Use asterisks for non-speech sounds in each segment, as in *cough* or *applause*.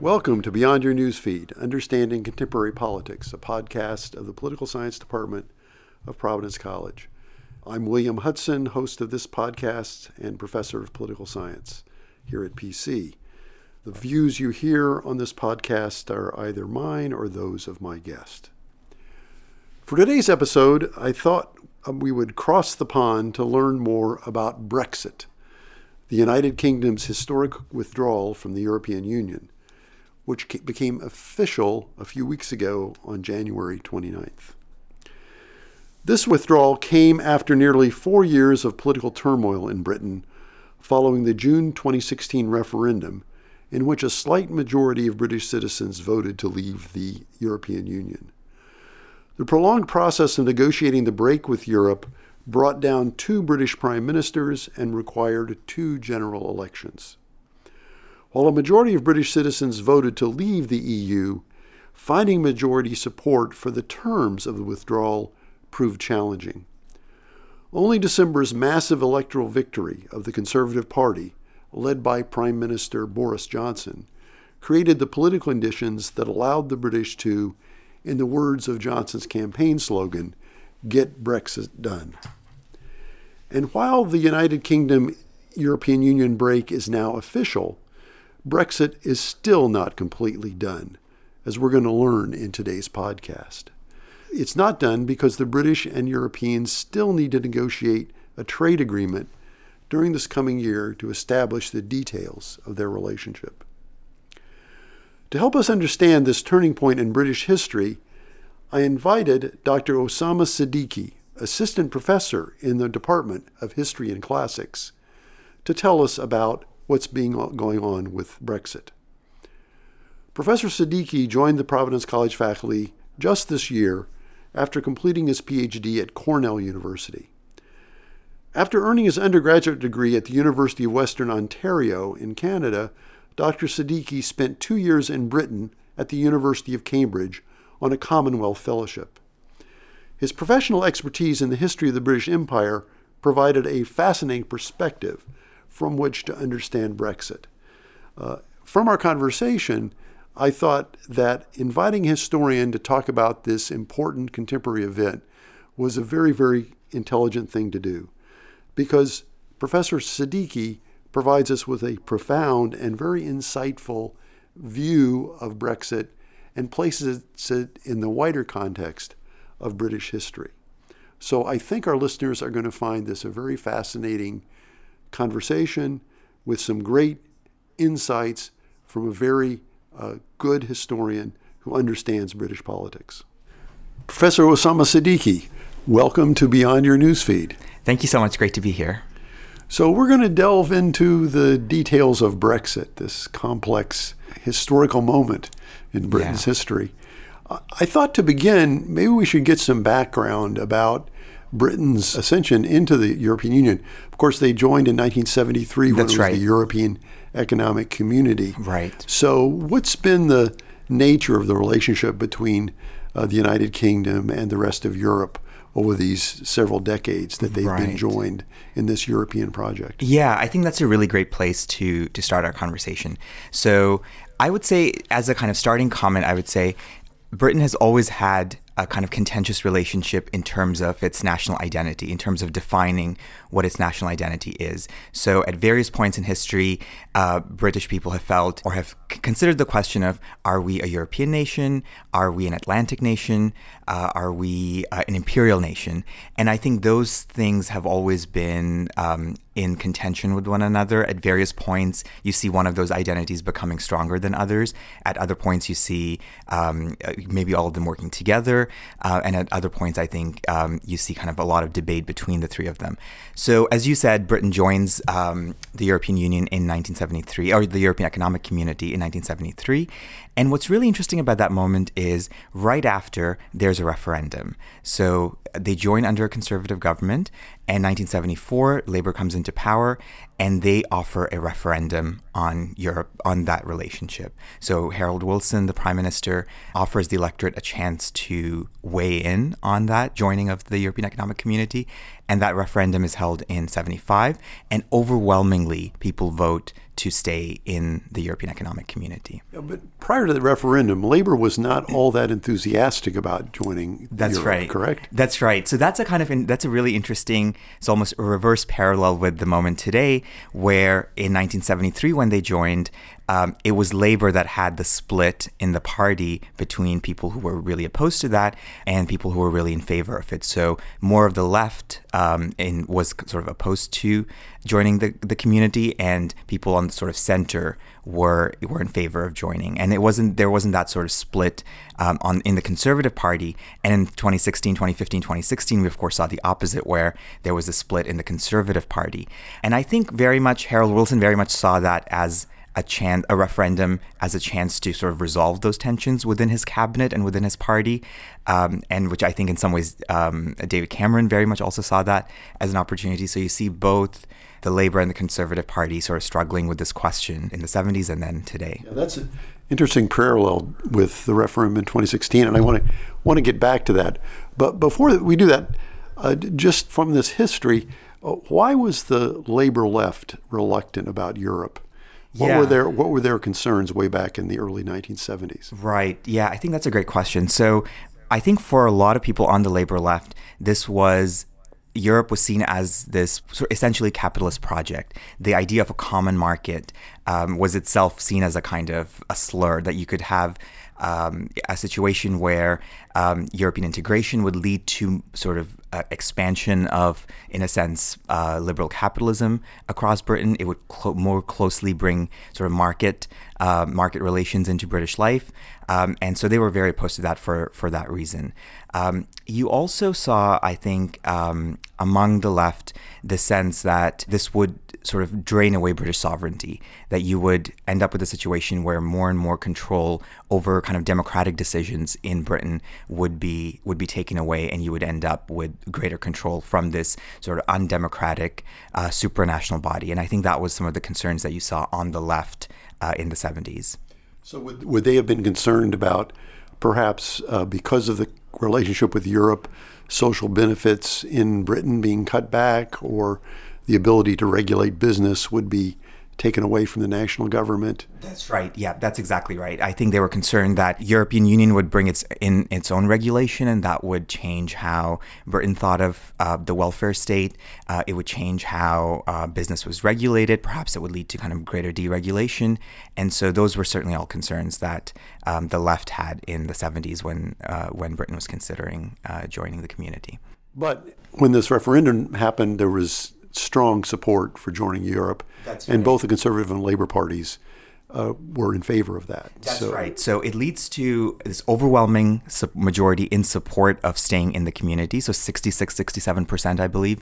Welcome to Beyond Your Newsfeed, Understanding Contemporary Politics, a podcast of the Political Science Department of Providence College. I'm William Hudson, host of this podcast and professor of political science here at PC. The views you hear on this podcast are either mine or those of my guest. For today's episode, I thought um, we would cross the pond to learn more about Brexit, the United Kingdom's historic withdrawal from the European Union which became official a few weeks ago on January 29th. This withdrawal came after nearly four years of political turmoil in Britain following the June 2016 referendum, in which a slight majority of British citizens voted to leave the European Union. The prolonged process of negotiating the break with Europe brought down two British prime ministers and required two general elections. While a majority of British citizens voted to leave the EU, finding majority support for the terms of the withdrawal proved challenging. Only December's massive electoral victory of the Conservative Party, led by Prime Minister Boris Johnson, created the political conditions that allowed the British to, in the words of Johnson's campaign slogan, get Brexit done. And while the United Kingdom European Union break is now official, Brexit is still not completely done, as we're going to learn in today's podcast. It's not done because the British and Europeans still need to negotiate a trade agreement during this coming year to establish the details of their relationship. To help us understand this turning point in British history, I invited Dr. Osama Siddiqui, assistant professor in the Department of History and Classics, to tell us about what's being going on with Brexit. Professor Siddiqui joined the Providence College faculty just this year after completing his PhD at Cornell University. After earning his undergraduate degree at the University of Western Ontario in Canada, Dr. Siddiqui spent two years in Britain at the University of Cambridge on a Commonwealth Fellowship. His professional expertise in the history of the British Empire provided a fascinating perspective from which to understand Brexit. Uh, from our conversation, I thought that inviting a historian to talk about this important contemporary event was a very, very intelligent thing to do because Professor Siddiqui provides us with a profound and very insightful view of Brexit and places it in the wider context of British history. So I think our listeners are going to find this a very fascinating conversation with some great insights from a very uh, good historian who understands British politics. Professor Osama Siddiqui, welcome to Beyond Your Newsfeed. Thank you so much. Great to be here. So, we're going to delve into the details of Brexit, this complex historical moment in Britain's yeah. history. I thought to begin, maybe we should get some background about Britain's ascension into the European Union. Of course, they joined in 1973 when That's it was right. the European Economic Community. Right. So, what's been the nature of the relationship between uh, the United Kingdom and the rest of Europe over these several decades that they've right. been joined in this European project? Yeah, I think that's a really great place to to start our conversation. So, I would say, as a kind of starting comment, I would say Britain has always had a kind of contentious relationship in terms of its national identity, in terms of defining what its national identity is. So, at various points in history, uh, British people have felt or have c- considered the question of are we a European nation? Are we an Atlantic nation? Uh, are we uh, an imperial nation? And I think those things have always been um, in contention with one another. At various points, you see one of those identities becoming stronger than others. At other points, you see um, uh, maybe all of them working together. Uh, and at other points, I think um, you see kind of a lot of debate between the three of them. So, as you said, Britain joins um, the European Union in 1973, or the European Economic Community in 1973. And what's really interesting about that moment is right after there's a referendum. So they join under a conservative government, and 1974, Labour comes into power, and they offer a referendum on Europe, on that relationship. So Harold Wilson, the prime minister, offers the electorate a chance to weigh in on that joining of the European Economic Community. And that referendum is held in 75. And overwhelmingly, people vote to stay in the European Economic Community. Yeah, but prior to the referendum, Labor was not all that enthusiastic about joining. That's Europe, right. Correct. That's right. So that's a kind of that's a really interesting. It's almost a reverse parallel with the moment today, where in 1973 when they joined, um, it was Labor that had the split in the party between people who were really opposed to that and people who were really in favor of it. So more of the left um, in, was sort of opposed to joining the, the community, and people on the sort of center were were in favor of joining. And it wasn't there wasn't that sort of split um, on in the Conservative Party. And in 2016, 2015, 2016, we of course saw the opposite, where there was a split in the Conservative Party. And I think very much Harold Wilson very much saw that as a chance, a referendum as a chance to sort of resolve those tensions within his cabinet and within his party, um, and which I think in some ways um, David Cameron very much also saw that as an opportunity. So you see both the Labour and the Conservative Party sort of struggling with this question in the 70s and then today. Yeah, that's an interesting parallel with the referendum in 2016, and I want to want to get back to that. But before we do that, uh, just from this history, uh, why was the Labor left reluctant about Europe? What Yeah. were their What were their concerns way back in the early 1970s? Right. Yeah, I think that's a great question. So I think for a lot of people on the labor left, this was Europe was seen as this sort of essentially capitalist project. The idea of a common market um, was itself seen as a kind of a slur that you could have um, a situation where um, European integration would lead to sort of uh, expansion of, in a sense, uh, liberal capitalism across Britain. It would more closely bring sort of market uh, market relations into British life, um, and so they were very opposed to that for for that reason. Um, you also saw, I think, um, among the left, the sense that this would sort of drain away British sovereignty, that you would end up with a situation where more and more control over kind of democratic decisions in Britain would be would be taken away, and you would end up with greater control from this sort of undemocratic uh, supranational body. And I think that was some of the concerns that you saw on the left uh, in the 70s. So would, would they have been concerned about perhaps uh, because of the relationship with Europe, social benefits in Britain being cut back, or the ability to regulate business would be taken away from the national government? That's right. Yeah, that's exactly right. I think they were concerned that European Union would bring its in its own regulation, and that would change how Britain thought of uh, the welfare state. Uh, it would change how uh, business was regulated. Perhaps it would lead to kind of greater deregulation. And so those were certainly all concerns that um, the left had in the 70s when uh, when Britain was considering uh, joining the community. But when this referendum happened, there was strong support for joining Europe, That's and both the Conservative and Labor parties uh, were in favor of that. That's right. So it leads to this overwhelming majority in support of staying in the community. So 66, 67%, I believe,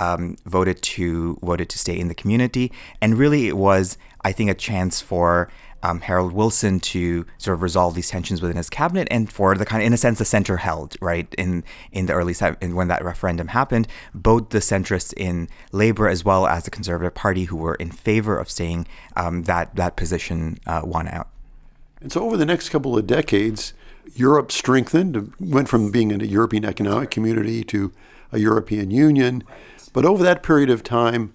um, voted to voted to stay in the community. And really, it was, I think, a chance for um, Harold Wilson to sort of resolve these tensions within his cabinet, and for the kind of, in a sense, the center held right in in the early in when that referendum happened. Both the centrists in Labor as well as the Conservative Party, who were in favor of staying, um, that that position uh, won out. And so over the next couple of decades, Europe strengthened, went from being a European economic community to a European Union. But over that period of time,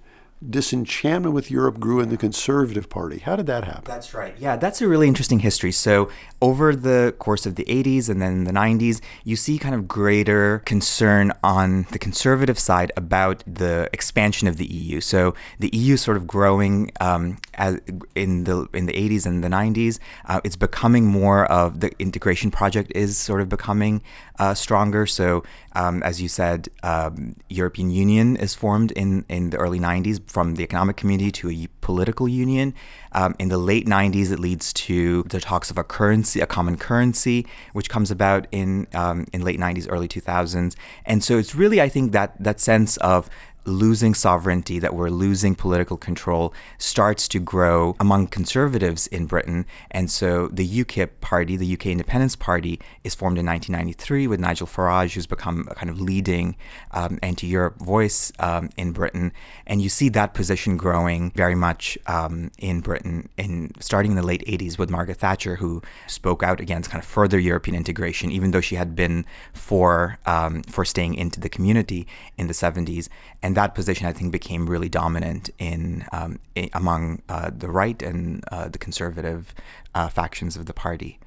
disenchantment with Europe grew in the Conservative Party. How did that happen? That's right. Yeah, that's a really interesting history. So, over the course of the 80s and then the 90s, you see kind of greater concern on the conservative side about the expansion of the EU. So, the EU sort of growing um, as in the in the 80s and the 90s. Uh, it's becoming more of the integration project is sort of becoming uh, stronger. So, um, as you said, um, European Union is formed in in the early 90s from the economic community to a political union. Um, in the late 90s, it leads to the talks of a currency, a common currency, which comes about in um, in late 90s, early 2000s. And so it's really, I think, that that sense of losing sovereignty, that we're losing political control, starts to grow among conservatives in Britain. And so the UKIP party, the UK Independence Party, is formed in 1993 with Nigel Farage, who's become a kind of leading um, anti Europe voice um, in Britain. And you see that position growing very much um, in Britain, in starting in the late 80s with Margaret Thatcher, who spoke out against kind of further European integration, even though she had been for, um, for staying into the community in the 70s. And and that position I think became really dominant in, um, in among uh, the right and uh, the conservative uh, factions of the party.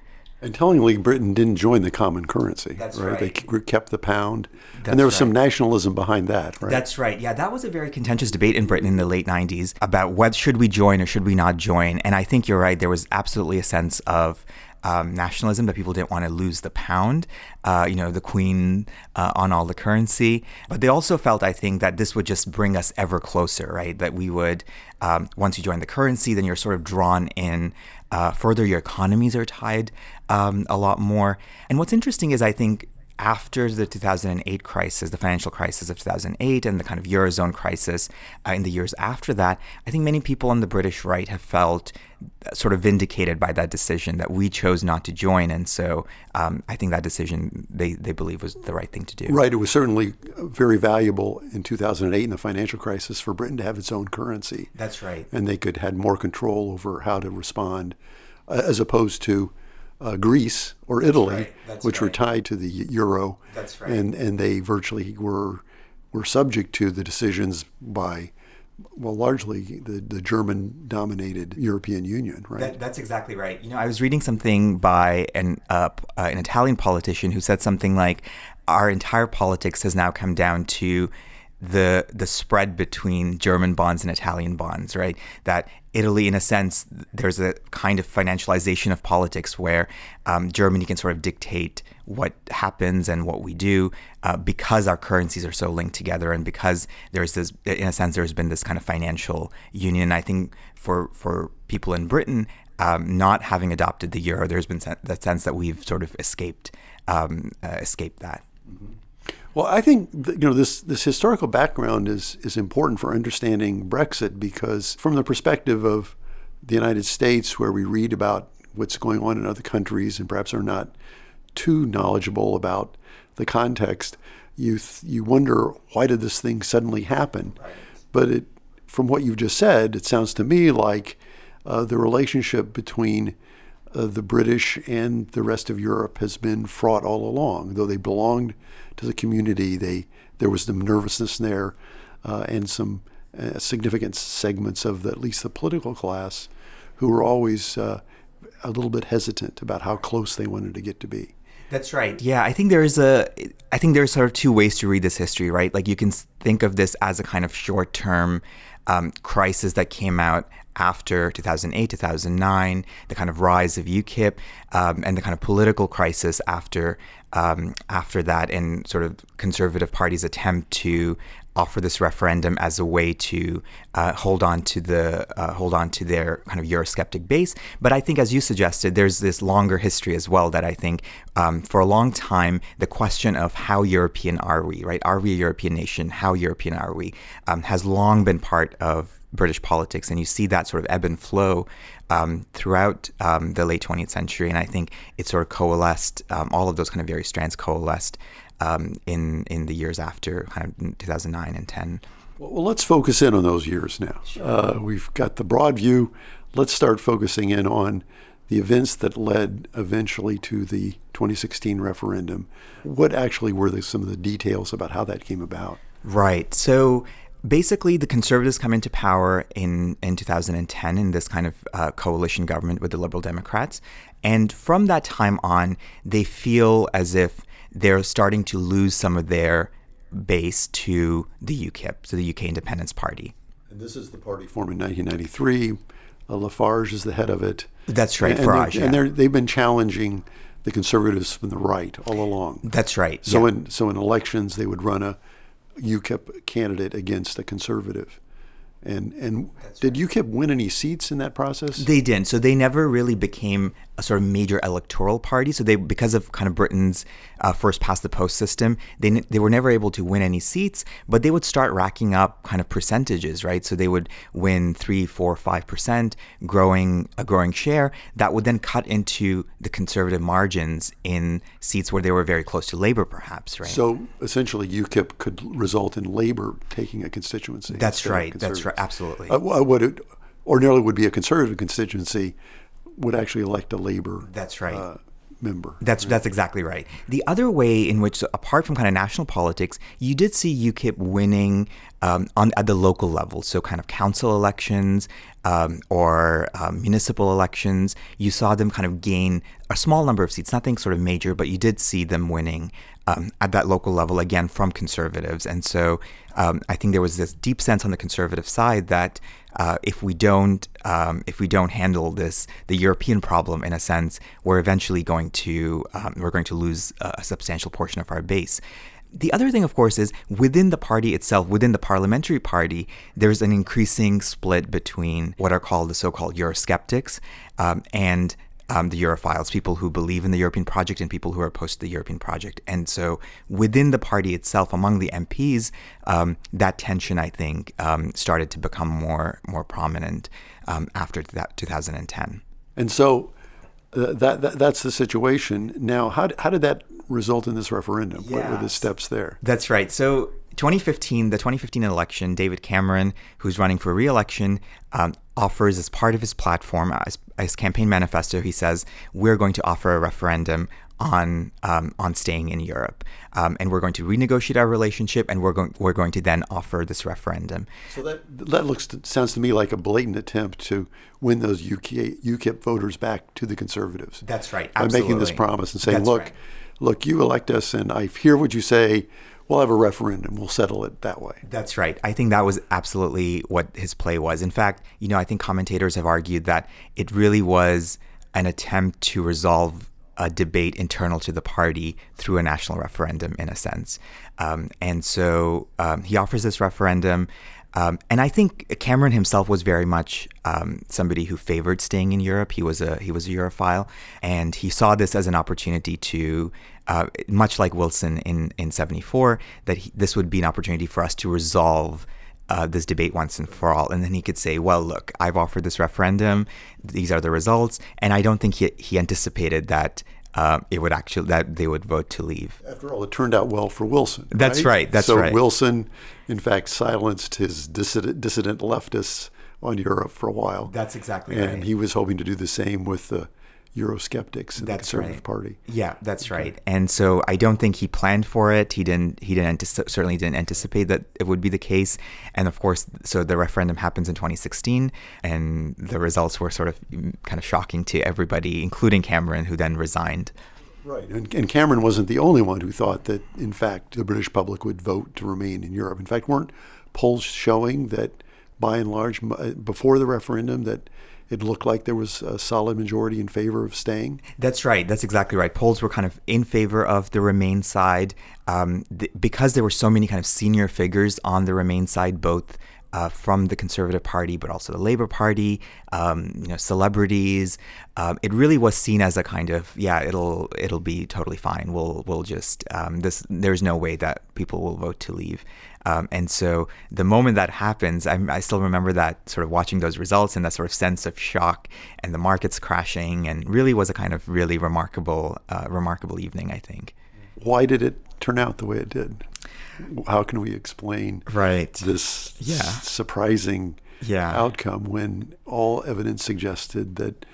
And tellingly, Britain didn't join the common currency. That's right. right. They kept the pound, That's and there was right. some nationalism behind that. Right. That's right. Yeah, that was a very contentious debate in Britain in the late '90s about whether should we join or should we not join. And I think you're right. There was absolutely a sense of um, nationalism that people didn't want to lose the pound, uh, you know, the queen uh, on all the currency. But they also felt, I think, that this would just bring us ever closer, right? That we would, um, once you join the currency, then you're sort of drawn in. Uh, further, your economies are tied um, a lot more. And what's interesting is, I think, after the 2008 crisis, the financial crisis of 2008, and the kind of Eurozone crisis uh, in the years after that, I think many people on the British right have felt uh, sort of vindicated by that decision that we chose not to join. And so um, I think that decision they, they believe was the right thing to do. Right. It was certainly very valuable in 2008 in the financial crisis for Britain to have its own currency. That's right. And they could had more control over how to respond, uh, as opposed to uh, Greece or Italy, right. Which were tied to the euro. That's right. And and they virtually were were subject to the decisions by well, largely the, the German dominated European Union, right? That, that's exactly right. You know, I was reading something by an uh, uh, an Italian politician who said something like, "Our entire politics has now come down to." The the spread between German bonds and Italian bonds, right? That Italy, in a sense, there's a kind of financialization of politics where um, Germany can sort of dictate what happens and what we do uh, because our currencies are so linked together and because there's this, in a sense, there's been this kind of financial union. I think for for people in Britain. Um, not having adopted the euro, there's been that sense that we've sort of escaped um, uh, escaped that. Well, I think you know this this historical background is is important for understanding Brexit because from the perspective of the United States, where we read about what's going on in other countries and perhaps are not too knowledgeable about the context, you th- you wonder why did this thing suddenly happen? But it, from what you've just said, it sounds to me like uh, the relationship between uh, the British and the rest of Europe has been fraught all along. Though they belonged to the community, they there was some nervousness there, uh, and some uh, significant segments of the, at least the political class who were always uh, a little bit hesitant about how close they wanted to get to be. That's right. Yeah, I think there's a I think there's sort of two ways to read this history, right? Like you can think of this as a kind of short-term um, crisis that came out after 2008, 2009, the kind of rise of UKIP, um, and the kind of political crisis after um, after that, and sort of conservative parties' attempt to offer this referendum as a way to uh, hold on to the uh, hold on to their kind of Eurosceptic base. But I think, as you suggested, there's this longer history as well that I think um, for a long time the question of how European are we, right? Are we a European nation? How European are we? Um, has long been part of British politics, and you see that sort of ebb and flow um, throughout um, the late 20th century. And I think it sort of coalesced, um, all of those kind of various strands coalesced um, in in the years after kind of 2009 and 10. Well, let's focus in on those years now. Uh, we've got the broad view. Let's start focusing in on the events that led eventually to the 2016 referendum. What actually were the, some of the details about how that came about? Right. So basically, the conservatives come into power in, in 2010 in this kind of uh, coalition government with the Liberal Democrats. And from that time on, they feel as if they're starting to lose some of their base to the UKIP, to the UK Independence Party. And this is the party formed in 1993. Uh, Lafarge is the head of it. That's right, and, Farage. they, yeah. and they're, they've been challenging the conservatives from the right all along. That's right. So yeah. in so in elections, they would run a UKIP candidate against a conservative, And and did UKIP win any seats in that process? They didn't. So they never really became a sort of major electoral party. So they, because of kind of Britain's uh, first past the post system, they they were never able to win any seats. But they would start racking up kind of percentages, right? So they would win three, four, five percent, growing a growing share. That would then cut into the conservative margins in seats where they were very close to Labour, perhaps, right? So essentially, UKIP could result in Labour taking a constituency. That's right. That's right. Absolutely. Uh, what it ordinarily would be a conservative constituency would actually elect a labor. That's right. Uh, member. That's right? that's exactly right. The other way in which, apart from kind of national politics, you did see UKIP winning um, on at the local level, so kind of council elections um, or um, municipal elections. You saw them kind of gain a small number of seats, nothing sort of major, but you did see them winning um, at that local level again from conservatives. And so um, I think there was this deep sense on the conservative side that uh, if we don't um, if we don't handle this the European problem in a sense, we're eventually going to um, we're going to lose a substantial portion of our base. The other thing, of course, is within the party itself, within the parliamentary party, there's an increasing split between what are called the so-called Eurosceptics um, and um, the Europhiles, people who believe in the European project and people who are opposed to the European project. And so within the party itself, among the MPs, um, that tension, I think, um, started to become more more prominent um, after that 2010. And so uh, that, that, that's the situation. Now, how, how did that result in this referendum? Yes. What were the steps there? That's right. So 2015, the 2015 election, David Cameron, who's running for re-election, um, offers as part of his platform, as, his campaign manifesto, he says, "We're going to offer a referendum on um, on staying in Europe, um, and we're going to renegotiate our relationship, and we're going we're going to then offer this referendum." So that that looks sounds to me like a blatant attempt to win those UK, UKIP voters back to the Conservatives. That's right. Absolutely. By making this promise and saying, That's "Look, right. look, you elect us, and I hear what you say." We'll have a referendum. We'll settle it that way. That's right. I think that was absolutely what his play was. In fact, you know, I think commentators have argued that it really was an attempt to resolve a debate internal to the party through a national referendum, in a sense. Um, and so um, he offers this referendum. Um, and I think Cameron himself was very much um, somebody who favored staying in Europe. He was a he was a Europhile, and he saw this as an opportunity to uh, much like Wilson in in '74, that he, this would be an opportunity for us to resolve. Uh, this debate once and for all. And then he could say, well, look, I've offered this referendum. These are the results. And I don't think he, he anticipated that uh, it would actually that they would vote to leave. After all, it turned out well for Wilson. That's right. right that's so right. So Wilson, in fact, silenced his dissident, dissident leftists on Europe for a while. That's exactly and right. And he was hoping to do the same with the Eurosceptics in that's the Conservative right. Party. Yeah, that's okay. right. And so I don't think he planned for it. He didn't. He didn't certainly didn't anticipate that it would be the case. And of course, so the referendum happens in 2016, and the results were sort of mm, kind of shocking to everybody, including Cameron, who then resigned. Right, and, and Cameron wasn't the only one who thought that, in fact, the British public would vote to remain in Europe. In fact, weren't polls showing that, by and large, before the referendum, that it looked like there was a solid majority in favor of staying. That's right. That's exactly right. Polls were kind of in favor of the Remain side um, th- because there were so many kind of senior figures on the Remain side, both. Uh, from the Conservative Party, but also the Labour Party, um, you know, celebrities. Um, it really was seen as a kind of yeah, it'll it'll be totally fine. We'll we'll just um, this. There's no way that people will vote to leave. Um, and so the moment that happens, I, I, still remember that sort of watching those results and that sort of sense of shock and the markets crashing, and really was a kind of really remarkable, uh, remarkable evening. I think. Why did it turn out the way it did? How can we explain right this yeah. Surprising yeah. outcome when all evidence suggested that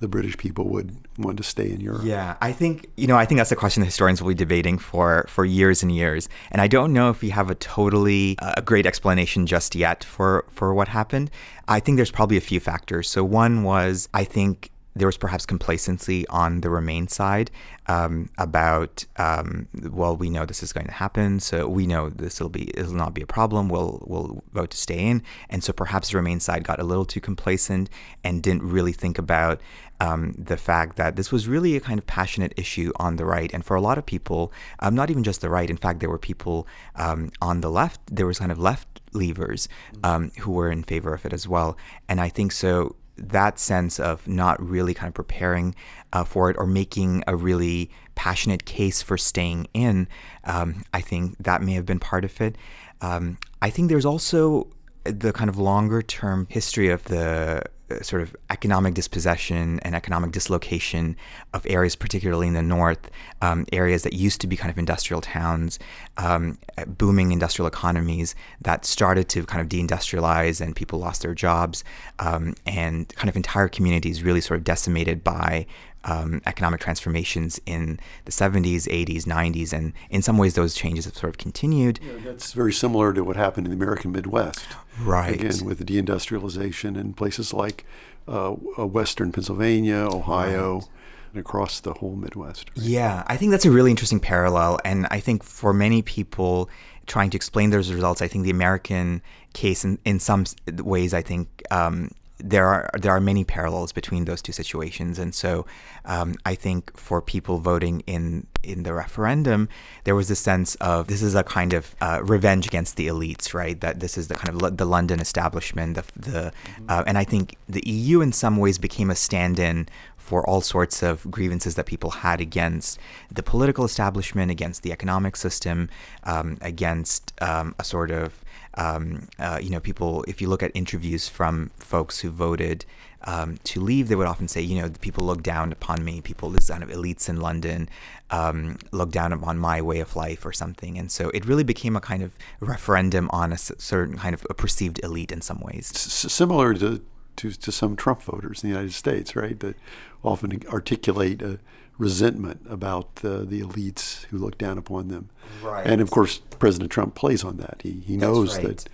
the British people would want to stay in Europe? Yeah, I think you know, I think that's a question that historians will be debating for for years and years, and I don't know if we have a totally uh, a great explanation just yet for for what happened. I think there's probably a few factors. So one was I think there was perhaps complacency on the Remain side um, about, um, well, we know this is going to happen, so we know this will be it will not be a problem. We'll we'll vote to stay in, and so perhaps the Remain side got a little too complacent and didn't really think about um, the fact that this was really a kind of passionate issue on the right, and for a lot of people, um, not even just the right. In fact, there were people um, on the left. There was kind of left levers um, who were in favor of it as well, and I think so that sense of not really kind of preparing uh, for it or making a really passionate case for staying in, um, I think that may have been part of it. Um, I think there's also the kind of longer term history of the sort of economic dispossession and economic dislocation of areas, particularly in the north, um, areas that used to be kind of industrial towns, um, booming industrial economies that started to kind of deindustrialize and people lost their jobs, um, and kind of entire communities really sort of decimated by um, economic transformations in the 70s, 80s, 90s, and in some ways those changes have sort of continued. Yeah, that's very similar to what happened in the American Midwest. Right. Again, with the deindustrialization in places like uh, uh Western Pennsylvania, Ohio. Right. And across the whole Midwest. Right? Yeah, I think that's a really interesting parallel. And I think for many people trying to explain those results, I think the American case, in, in some ways, I think um, there are there are many parallels between those two situations, and so um, I think for people voting in in the referendum, there was a sense of this is a kind of uh, revenge against the elites, right? That this is the kind of lo- the London establishment, the, the mm-hmm. uh, and I think the EU in some ways became a stand-in for all sorts of grievances that people had against the political establishment, against the economic system, um, against um, a sort of um, uh, you know, people, if you look at interviews from folks who voted um, to leave, they would often say, you know, people look down upon me, people, this kind of elites in London um, look down upon my way of life or something. And so it really became a kind of referendum on a certain kind of a perceived elite in some ways. S- similar to, to, to some Trump voters in the United States, right? That often articulate a resentment about the, the elites who look down upon them. Right. And of course, President Trump plays on that. He, he knows right. that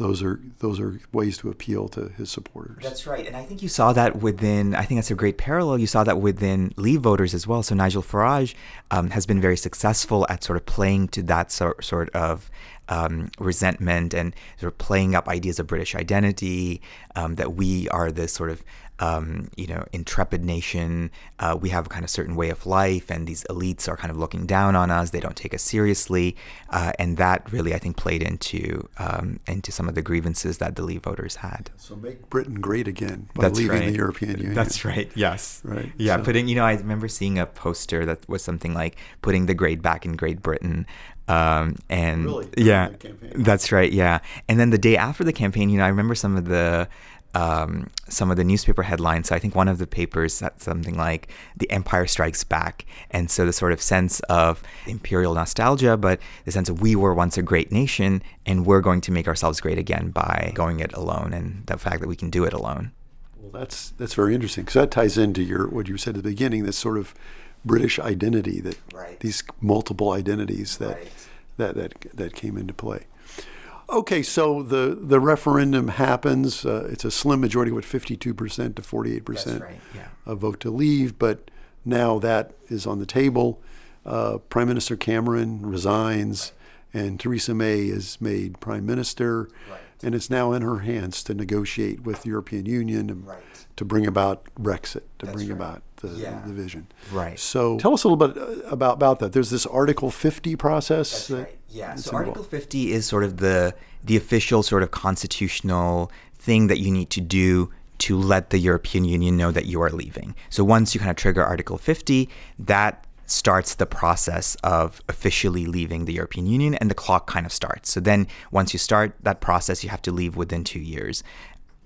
those are those are ways to appeal to his supporters. That's right, and I think you saw that within. I think that's a great parallel. You saw that within Leave voters as well. So Nigel Farage um, has been very successful at sort of playing to that sort sort of um, resentment and sort of playing up ideas of British identity, um, that we are this sort of um, you know, intrepid nation. Uh, we have a kind of certain way of life, and these elites are kind of looking down on us. They don't take us seriously, uh, and that really, I think, played into um, into some of the grievances that the Leave voters had. So make Britain great again by That's leaving right. the European Union. That's right. Yes. Right. Yeah. So. Putting, you know, I remember seeing a poster that was something like putting the grade back in Great Britain. Um, and really? yeah, that's right. Yeah. And then the day after the campaign, you know, I remember some of the um, some of the newspaper headlines. So I think one of the papers said something like "The Empire Strikes Back," and so the sort of sense of imperial nostalgia, but the sense of we were once a great nation, and we're going to make ourselves great again by going it alone, and the fact that we can do it alone. Well, that's that's very interesting because that ties into your what you said at the beginning. This sort of British identity that right. these multiple identities that right. that that that came into play. Okay, so the, the referendum happens. Uh, it's a slim majority, what, 52% to 48% right, yeah. a vote to leave, but now that is on the table. Uh, Prime Minister Cameron resigns, right. and Theresa May is made Prime Minister, right. and it's now in her hands to negotiate with the European Union and, to bring about Brexit, to That's bring about the, yeah. the vision. Right. So tell us a little bit uh, about, about that. There's this Article 50 process. That's that. Yeah. So Article 50 is sort of the the official sort of constitutional thing that you need to do to let the European Union know that you are leaving. So once you kind of trigger Article 50, that starts the process of officially leaving the European Union and the clock kind of starts. So then once you start that process, you have to leave within two years.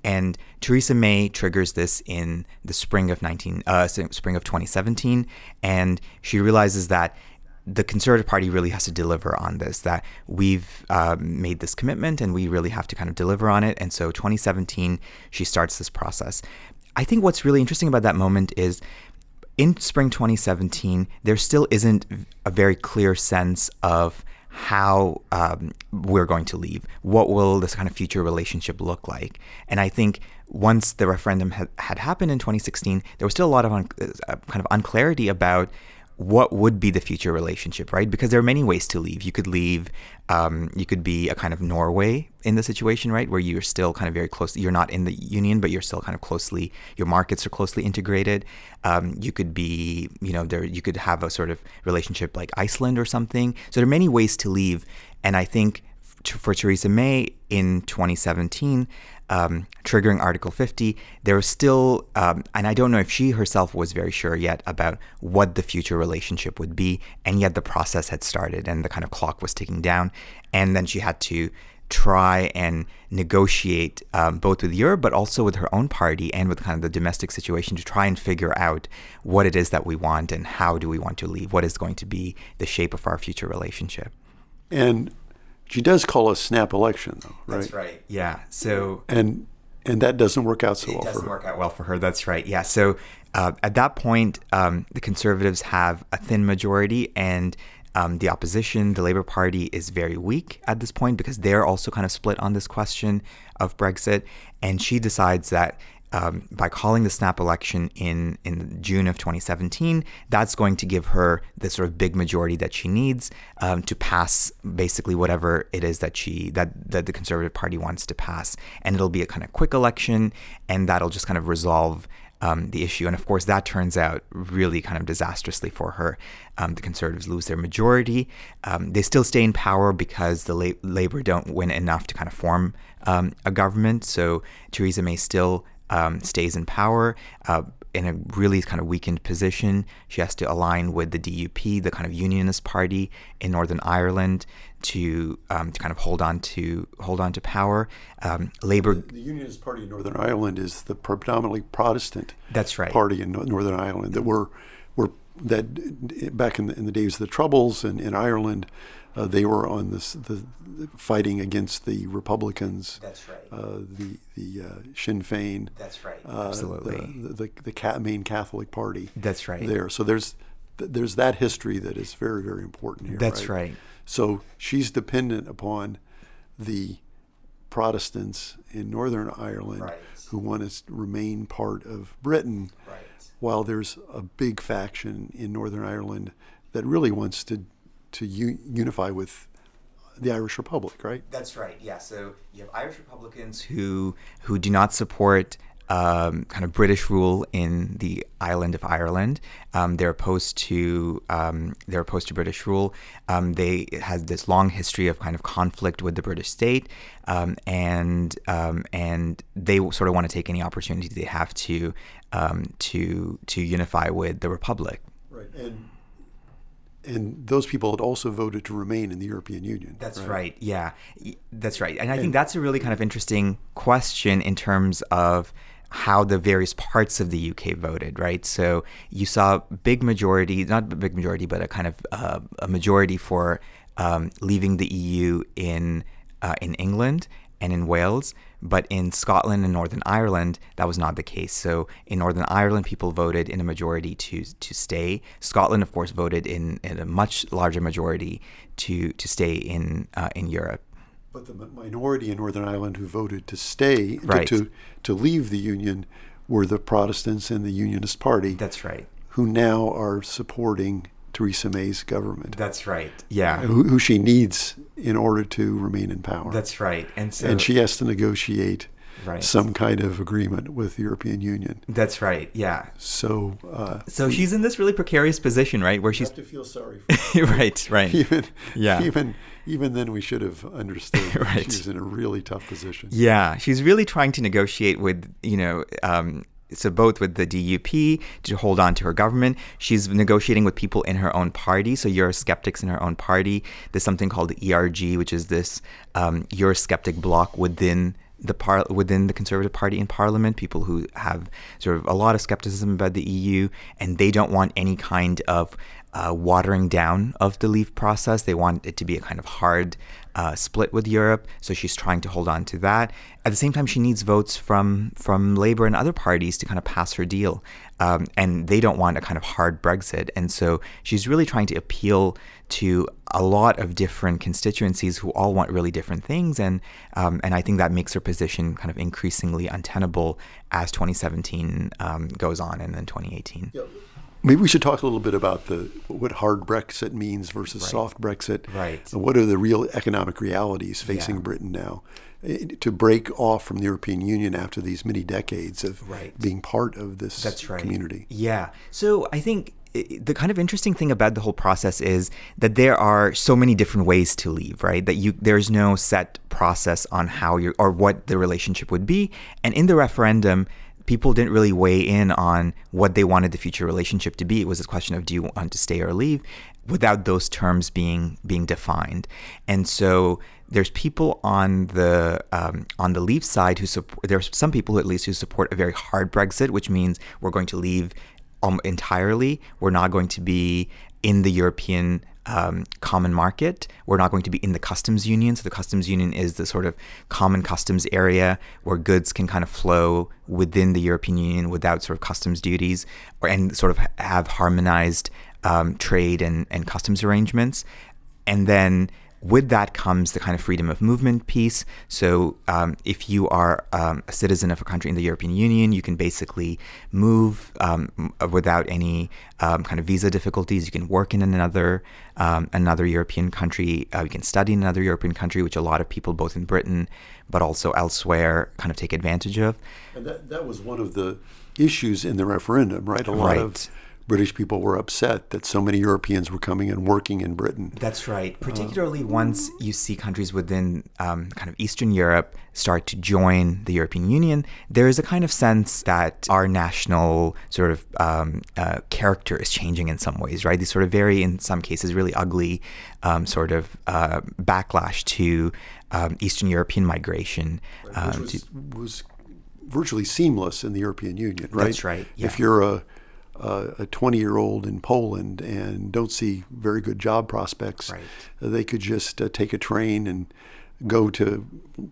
And Theresa May triggers this in the spring of 19, uh, spring of 2017, and she realizes that the Conservative Party really has to deliver on this. That we've uh, made this commitment, and we really have to kind of deliver on it. And so, 2017, she starts this process. I think what's really interesting about that moment is in spring 2017, there still isn't a very clear sense of how um, we're going to leave. What will this kind of future relationship look like? And I think once the referendum had, had happened in 2016, there was still a lot of un- uh, kind of unclarity about what would be the future relationship, right? Because there are many ways to leave. You could leave, um, you could be a kind of Norway in the situation, right? Where you're still kind of very close, you're not in the union, but you're still kind of closely, your markets are closely integrated. Um, you could be, you know, there, you could have a sort of relationship like Iceland or something. So there are many ways to leave. And I think for Theresa May in 2017, um, triggering Article 50, there was still, um, and I don't know if she herself was very sure yet about what the future relationship would be, and yet the process had started and the kind of clock was ticking down, and then she had to try and negotiate um, both with Europe but also with her own party and with kind of the domestic situation to try and figure out what it is that we want and how do we want to leave, what is going to be the shape of our future relationship. And she does call a snap election, though, right? That's right. Yeah. So and and that doesn't work out so it well doesn't for her. work out well for her. That's right. Yeah. So uh, at that point, um, the conservatives have a thin majority, and um, the opposition, the Labour Party, is very weak at this point because they're also kind of split on this question of Brexit. And she decides that um, by calling the snap election in in June of 2017, that's going to give her the sort of big majority that she needs um, to pass basically whatever it is that she that that the Conservative Party wants to pass, and it'll be a kind of quick election, and that'll just kind of resolve. Um, the issue. And of course, that turns out really kind of disastrously for her. Um, the Conservatives lose their majority. Um, they still stay in power because the La- Labour don't win enough to kind of form um, a government. So Theresa May still um, stays in power uh, in a really kind of weakened position. She has to align with the DUP, the kind of unionist party in Northern Ireland, to um, to kind of hold on to hold on to power. Um, Labour. The Unionist Party in Northern Ireland is the predominantly Protestant. That's right. Party in Northern Ireland that were were that back in the, in the days of the Troubles and in Ireland. Uh, they were on this the, the, fighting against the Republicans. That's right. Uh, the the uh, Sinn Féin. That's right. uh, Absolutely. The the, the, the main Catholic Party. That's right. There. So there's there's that history that is very very important here. That's right. right. So she's dependent upon the Protestants in Northern Ireland Right. who want to remain part of Britain, Right. while there's a big faction in Northern Ireland that really wants to to u- unify with the Irish Republic, right? That's right. Yeah. So you have Irish Republicans who who do not support um, kind of British rule in the island of Ireland. Um, they're opposed to um, they're opposed to British rule. Um, they it has this long history of kind of conflict with the British state, um, and um, and they sort of want to take any opportunity they have to um, to to unify with the Republic. Right. And and those people had also voted to remain in the European Union. That's right. Yeah, that's right. And I think that's a really kind of interesting question in terms of how the various parts of the UK voted, right? So you saw big majority, not a big majority, but a kind of uh, a majority for um, leaving the EU in uh, in England and in Wales, but in Scotland and Northern Ireland, that was not the case. So in Northern Ireland, people voted in a majority to to stay. Scotland, of course, voted in, in a much larger majority to to stay in uh, in Europe. But the minority in Northern Ireland who voted to stay, to- Right. to, to leave the Union, were the Protestants and the Unionist Party, That's right. who now are supporting Theresa May's government, That's right. Yeah. who, who she needs in order to remain in power. That's right. And so and she has to negotiate Right. some kind of agreement with the European Union. That's right. Yeah. So uh, So she's in this really precarious position, right? Where she's to feel sorry for *laughs* right, right. even Yeah. even even then we should have understood *laughs* Right. she was in a really tough position. Yeah, she's really trying to negotiate with, you know, um, so both with the DUP to hold on to her government. She's negotiating with people in her own party. So Eurosceptics in her own party. There's something called ERG, which is this um, Eurosceptic bloc within the par- within the Conservative Party in Parliament. People who have sort of a lot of skepticism about the EU, and they don't want any kind of uh, watering down of the leave process. They want it to be a kind of hard uh, split with Europe, so she's trying to hold on to that. At the same time, she needs votes from from Labour and other parties to kind of pass her deal, um, and they don't want a kind of hard Brexit. And so she's really trying to appeal to a lot of different constituencies who all want really different things, and um, and I think that makes her position kind of increasingly untenable as 2017 um, goes on, and then 2018. Yeah. Maybe we should talk a little bit about the what hard Brexit means versus right. soft Brexit. Right. And what are the real economic realities facing yeah. Britain now? To break off from the European Union after these many decades of right. being part of this That's right. community. Yeah. So I think the kind of interesting thing about the whole process is that there are so many different ways to leave, right? That you there's no set process on how you or what the relationship would be. And in the referendum, people didn't really weigh in on what they wanted the future relationship to be. It was a question of do you want to stay or leave without those terms being being defined. And so there's people on the um, on the leave side who support. There's some people at least who support a very hard Brexit, which means we're going to leave um, entirely. We're not going to be in the European um, common market. We're not going to be in the customs union. So the customs union is the sort of common customs area where goods can kind of flow within the European Union without sort of customs duties, or and sort of have harmonized um, trade and, and customs arrangements. And then with that comes the kind of freedom of movement piece. So, um, if you are um, a citizen of a country in the European Union, you can basically move um, without any um, kind of visa difficulties. You can work in another um, another European country. Uh, you can study in another European country, which a lot of people, both in Britain but also elsewhere, kind of take advantage of. And that that was one of the issues in the referendum, right? A lot right. of British people were upset that so many Europeans were coming and working in Britain. That's right. Particularly uh, once you see countries within um, kind of Eastern Europe start to join the European Union, there is a kind of sense that our national sort of um, uh, character is changing in some ways, right? These sort of very, in some cases, really ugly um, sort of uh, backlash to um, Eastern European migration. Right, which um, was, to, was virtually seamless in the European Union, right? That's right. Yeah. If you're a uh, a 20 year old in Poland and don't see very good job prospects, right. uh, they could just uh, take a train and go to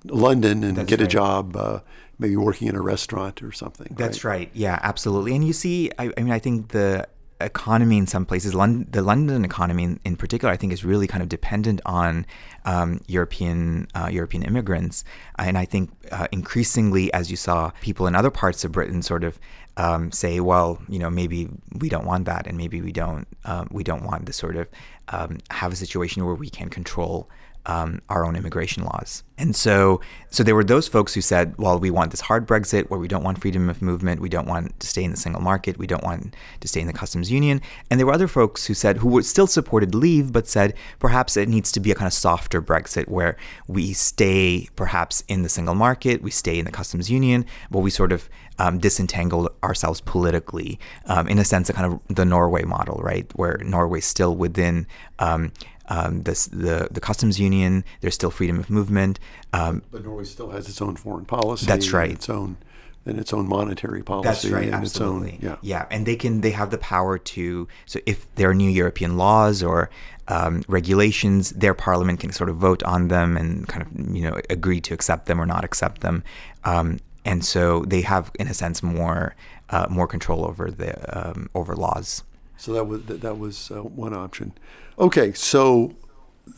London and That's get right. a job, uh, maybe working in a restaurant or something. That's right. right. Yeah, absolutely. And you see, I, I mean, I think the economy in some places, the London economy in, in, particular, I think is really kind of dependent on um, European uh, European immigrants, and I think uh, increasingly, as you saw, people in other parts of Britain sort of um, say, well, you know, maybe we don't want that, and maybe we don't um, we don't want to sort of um, have a situation where we can control um, our own immigration laws. And so, so there were those folks who said, well, we want this hard Brexit where we don't want freedom of movement, we don't want to stay in the single market, we don't want to stay in the customs union. And there were other folks who said, who were still supported leave, but said perhaps it needs to be a kind of softer Brexit where we stay perhaps in the single market, we stay in the customs union, but we sort of um, disentangle ourselves politically, um, in a sense, a kind of the Norway model, right, where Norway's still within um, um, the, the, the customs union. There's still freedom of movement. Um, but Norway still has its own foreign policy. That's right. its own and its own monetary policy. That's right, and absolutely. Its own, yeah, yeah, and they can they have the power to. So if there are new European laws or um, regulations, their parliament can sort of vote on them and kind of you know agree to accept them or not accept them. Um, and so they have, in a sense, more uh, more control over the um, over laws. So that was that was uh, one option. Okay, so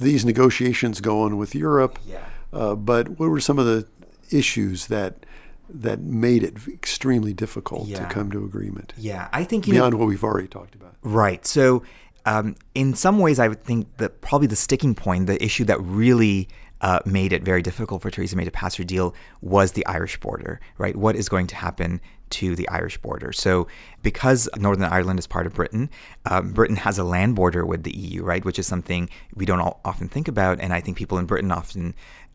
these negotiations go on with Europe. Yeah. Uh, but what were some of the issues that that made it extremely difficult yeah. to come to agreement? Yeah, I think beyond know, what we've already talked about. Right. So, um, in some ways, I would think that probably the sticking point, the issue that really uh, made it very difficult for Theresa May to pass her deal was the Irish border, right? What is going to happen to the Irish border? So, because Northern Ireland is part of Britain, um, Britain has a land border with the EU, right? Which is something we don't often think about. And I think people in Britain often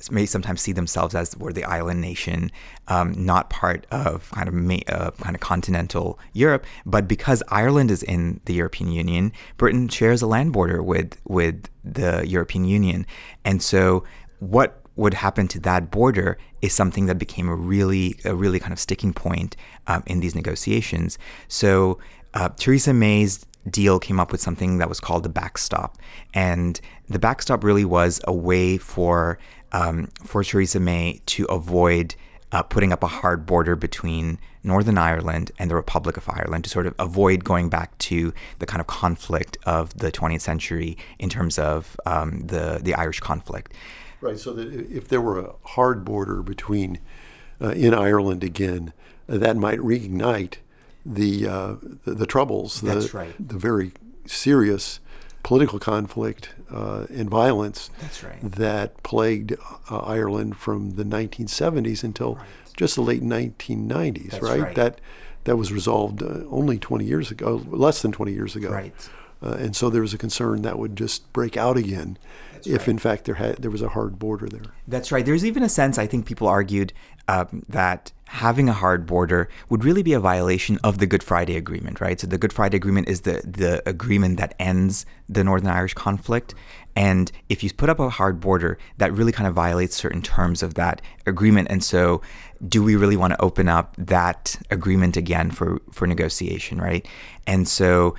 may sometimes see themselves as we're the island nation, um, not part of kind of uh, kind of continental Europe. But because Ireland is in the European Union, Britain shares a land border with with the European Union, and so what would happen to that border is something that became a really, a really kind of sticking point um, in these negotiations. So uh, Theresa May's deal came up with something that was called the backstop, and the backstop really was a way for um, for Theresa May to avoid uh, putting up a hard border between Northern Ireland and the Republic of Ireland to sort of avoid going back to the kind of conflict of the 20th century in terms of um, the the Irish conflict. Right. So that if there were a hard border between uh, in Ireland again, uh, that might reignite the uh, the, the, troubles. The, That's right. The very serious political conflict uh, and violence right. that plagued uh, Ireland from the 1970s until right. just the late 1990s. Right? right? That that was resolved uh, only 20 years ago, less than 20 years ago. Right. Uh, and so there was a concern that would just break out again That's if, right. in fact, there had there was a hard border there. That's right. There's even a sense I think people argued um, that having a hard border would really be a violation of the Good Friday Agreement, right? So the Good Friday Agreement is the the agreement that ends the Northern Irish conflict, and if you put up a hard border, that really kind of violates certain terms of that agreement. And so, do we really want to open up that agreement again for for negotiation, right? And so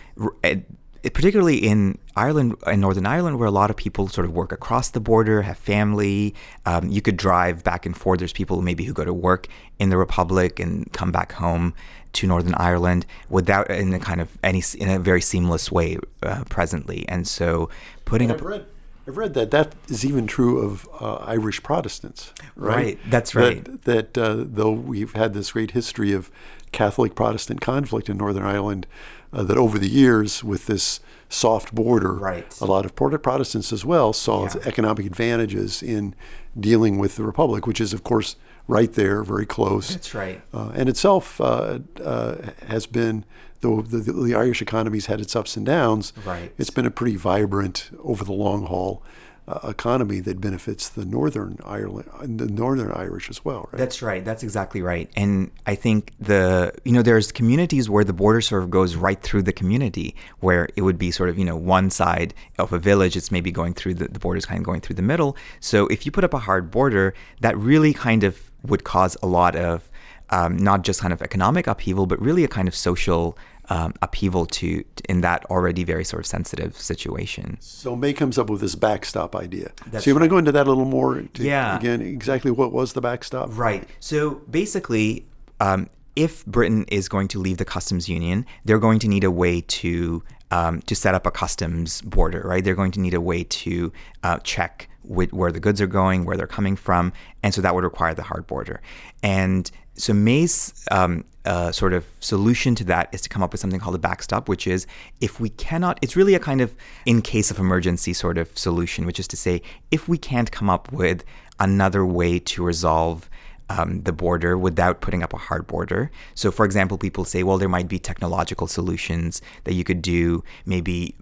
particularly in Ireland in Northern Ireland, where a lot of people sort of work across the border, have family. Um, you could drive back and forth. There's people maybe who go to work in the Republic and come back home to Northern Ireland without in a kind of any in a very seamless way uh, presently. And so putting read, I've read that that is even true of uh, Irish Protestants. Right. right. That's right. That, that uh, though we've had this great history of Catholic Protestant conflict in Northern Ireland uh, that over the years, with this soft border, right. a lot of Protestants as well saw yeah. economic advantages in dealing with the Republic, which is, of course, right there, very close. That's right. Uh, and itself uh, uh has been, though the, the, Irish economy's had its ups and downs, right. it's been a pretty vibrant over the long haul uh, economy that benefits the northern Ireland, the northern Irish as well, right? That's right. That's exactly right. And I think the you know there's communities where the border sort of goes right through the community, where it would be sort of you know one side of a village, it's maybe going through the the border's kind of going through the middle. So if you put up a hard border, that really kind of would cause a lot of um, not just kind of economic upheaval, but really a kind of social um, upheaval to in that already very sort of sensitive situation. So May comes up with this backstop idea. That's so you want to go into that a little more? To, yeah. Again, exactly what was the backstop? Right. So basically, um, if Britain is going to leave the customs union, they're going to need a way to um, to set up a customs border. Right. They're going to need a way to uh, check where the goods are going, where they're coming from, and so that would require the hard border. And so May's um, uh, sort of solution to that is to come up with something called a backstop, which is if we cannot, it's really a kind of in case of emergency sort of solution, which is to say if we can't come up with another way to resolve um, the border without putting up a hard border. So, for example, people say, well, there might be technological solutions that you could do. Maybe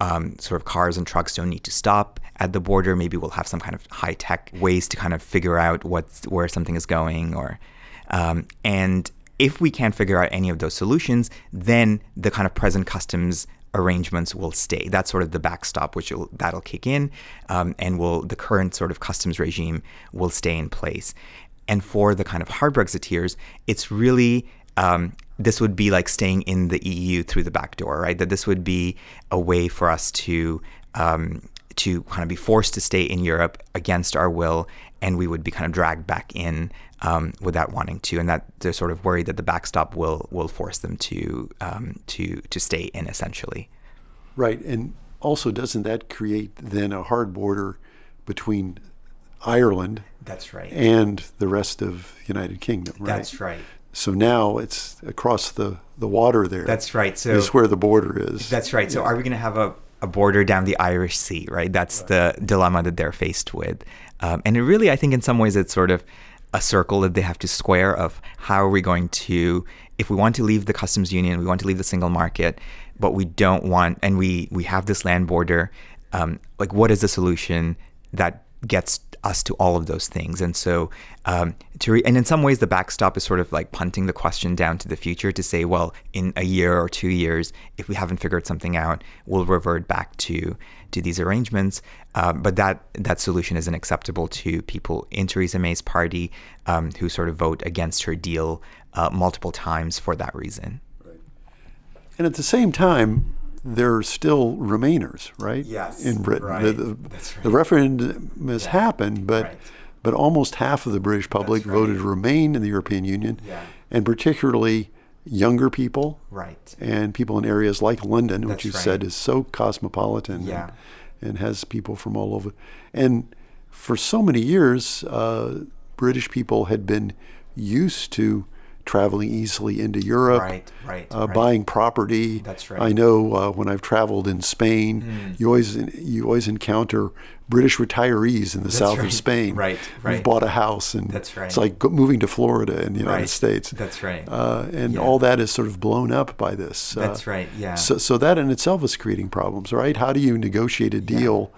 um, sort of cars and trucks don't need to stop at the border. Maybe we'll have some kind of high tech ways to kind of figure out what's where something is going, or um, and if we can't figure out any of those solutions, then the kind of present customs arrangements will stay. That's sort of the backstop, which will, that'll kick in, um, and will the current sort of customs regime will stay in place. And for the kind of hard Brexiteers, it's really um, this would be like staying in the EU through the back door, right? That this would be a way for us to um, to kind of be forced to stay in Europe against our will, and we would be kind of dragged back in um, without wanting to, and that they're sort of worried that the backstop will will force them to um, to to stay in essentially. Right, and also doesn't that create then a hard border between Ireland that's right. And the rest of the United Kingdom, right? That's right. So now it's across the, the water there. That's right. So is where the border is. That's right. So are we going to have a, a border down the Irish Sea, right? That's right. the dilemma that they're faced with. Um, and it really, I think, in some ways, it's sort of a circle that they have to square of how are we going to, if we want to leave the customs union, we want to leave the single market, but we don't want, and we we have this land border. Um, like, what is the solution that gets us to all of those things. And so, um, to re- and in some ways, the backstop is sort of like punting the question down to the future to say, well, in a year or two years, if we haven't figured something out, we'll revert back to to these arrangements. Um, but that that solution isn't acceptable to people in Theresa May's party um, who sort of vote against her deal uh, multiple times for that reason. And at the same time, there are still Remainers, right? Yes, In Britain, right. the, the, That's right. the referendum has Yeah. happened, but Right. but almost half of the British public voted to remain in the European Union, Yeah. and particularly younger people Right. and people in areas like London, which you said is so cosmopolitan Yeah. and, and has people from all over. And for so many years, uh, British people had been used to traveling easily into Europe, Right, right, uh, right. buying property. That's right. I know uh, when I've traveled in Spain, Hmm. you always you always encounter British retirees in the south right. of Spain Right, right. who've bought a house, and That's right. it's like moving to Florida in the United Right. States. That's right. Uh, and Yeah. all that is sort of blown up by this. Uh, That's right, yeah. So, so that in itself is creating problems, right? How do you negotiate a deal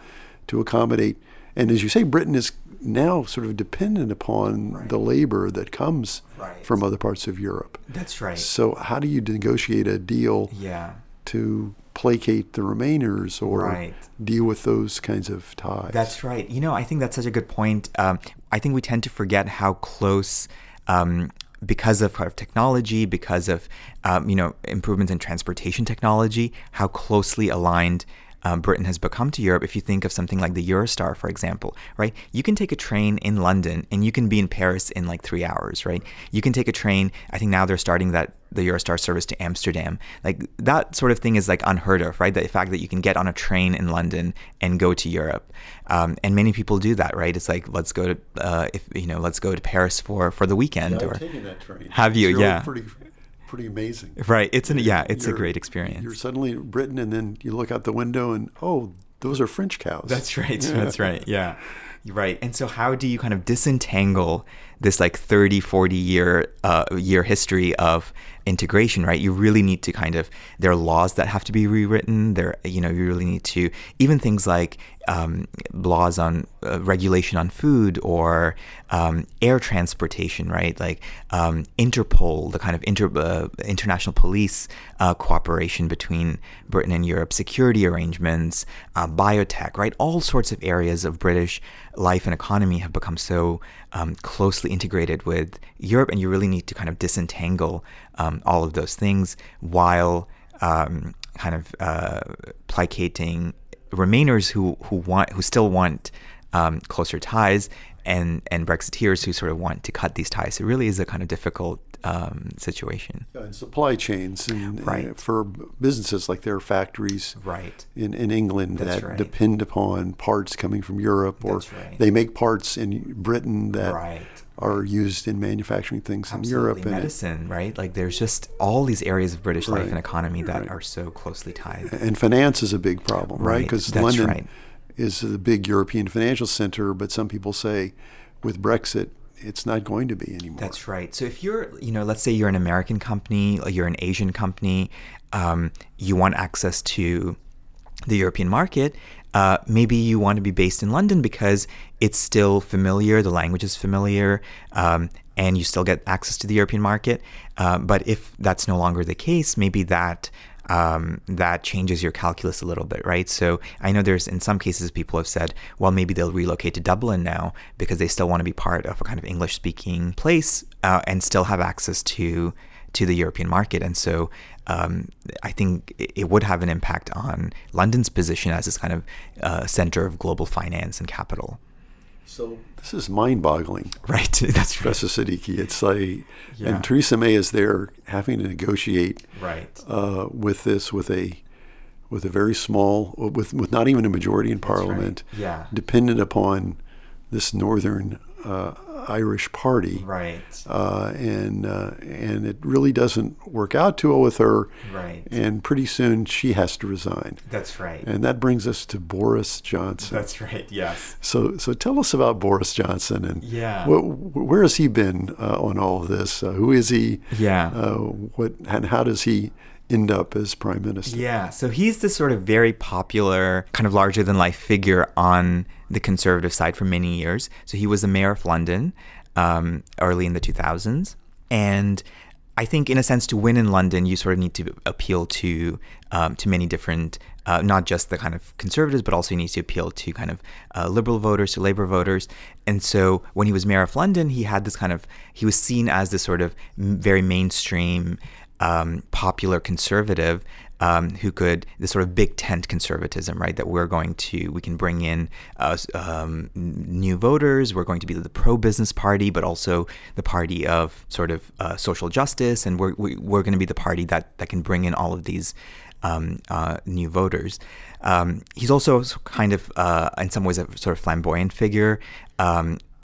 to accommodate? And as you say, Britain is now sort of dependent upon Right. the labor that comes Right. from other parts of Europe. That's right. So, how do you negotiate a deal yeah. to placate the Remainers or Right. deal with those kinds of ties? That's right. You know, I think that's such a good point. Um, I think we tend to forget how close, um, because of, technology, because of um, you know improvements in transportation technology, how closely aligned. Um, Britain has become to Europe. If you think of something like the Eurostar, for example, right? You can take a train in London and you can be in Paris in like three hours, right? You can take a train. I think now they're starting that the Eurostar service to Amsterdam. Like that sort of thing is like unheard of, right? The fact that you can get on a train in London and go to Europe, um, and many people do that, right? It's like let's go to uh, if you know let's go to Paris for for the weekend, Yeah, or I've taken that train. Have you? It's Yeah. Pretty, pretty amazing. right? It's an yeah, it's a You're- great experience. You're suddenly in Britain, and then you look out the window, and oh, those are French cows. That's right. *laughs* That's right. Yeah. Right. And so how do you kind of disentangle this like 30, 40 year uh, year history of integration, right? You really need to kind of there are laws that have to be rewritten. There you know, you really need to even things like um, laws on uh, regulation on food or um, air transportation, right? Like um, Interpol, the kind of inter, uh, international police uh, cooperation between Britain and Europe, security arrangements, uh, biotech, right? All sorts of areas of British life and economy have become so um, closely integrated with Europe, and you really need to kind of disentangle um, all of those things while um, kind of uh, placating Remainers who who want who still want um, closer ties and and Brexiteers who sort of want to cut these ties. It really is a kind of difficult um, situation. Uh, and supply chains, and Right. for businesses like there are factories Right. in, in England That's that right. depend upon parts coming from Europe, or right. they make parts in Britain that Right. Are used in manufacturing things in Europe. Absolutely. And it- medicine, right? Like there's just all these areas of British life and economy that Right. are so closely tied. and finance is a big problem, right? Right. Because That's London right. is the big European financial center, but some people say with Brexit, it's not going to be anymore. That's right. So if you're, you know, let's say you're an American company, or you're an Asian company, um, you want access to the European market. Uh, maybe you want to be based in London because it's still familiar, the language is familiar, um, and you still get access to the European market. Uh, but if that's no longer the case, maybe that um, that changes your calculus a little bit, right? So I know there's in some cases people have said, well, maybe they'll relocate to Dublin now because they still want to be part of a kind of English speaking place uh, and still have access to to the European market. And so um, I think it would have an impact on London's position as this kind of uh, center of global finance and capital. So this is mind-boggling, Right. *laughs* That's right. Professor Siddiqui. It's like, Yeah. and Theresa May is there having to negotiate Right. uh, with this with a with a very small with with not even a majority in right. Parliament, Yeah. dependent upon this Northern uh, Irish party, Right. uh, and uh, and it really doesn't work out too well with her. Right. And pretty soon she has to resign, That's right. and that brings us to Boris Johnson. That's right. Yes. so so tell us about Boris Johnson and Yeah. wh- wh- where has he been uh, on all of this? Uh, who is he? Yeah. Uh, what and how does he end up as prime minister? Yeah, so he's this sort of very popular, kind of larger than life figure on the conservative side for many years. So he was the mayor of London um, early in the 2000s. And I think, in a sense, to win in London, you sort of need to appeal to um, to many different, uh, not just the kind of conservatives, but also you need to appeal to kind of uh, liberal voters, to Labour voters. And so when he was mayor of London, he had this kind of, he was seen as this sort of very mainstream, um, popular conservative. um, who could the sort of big tent conservatism, right? That we're going to we can bring in uh, um, new voters. We're going to be the pro business party, but also the party of sort of uh, social justice, and we're we, we are going to be the party that that can bring in all of these um, uh, new voters. Um, he's also kind of, uh, in some ways, a sort of flamboyant figure.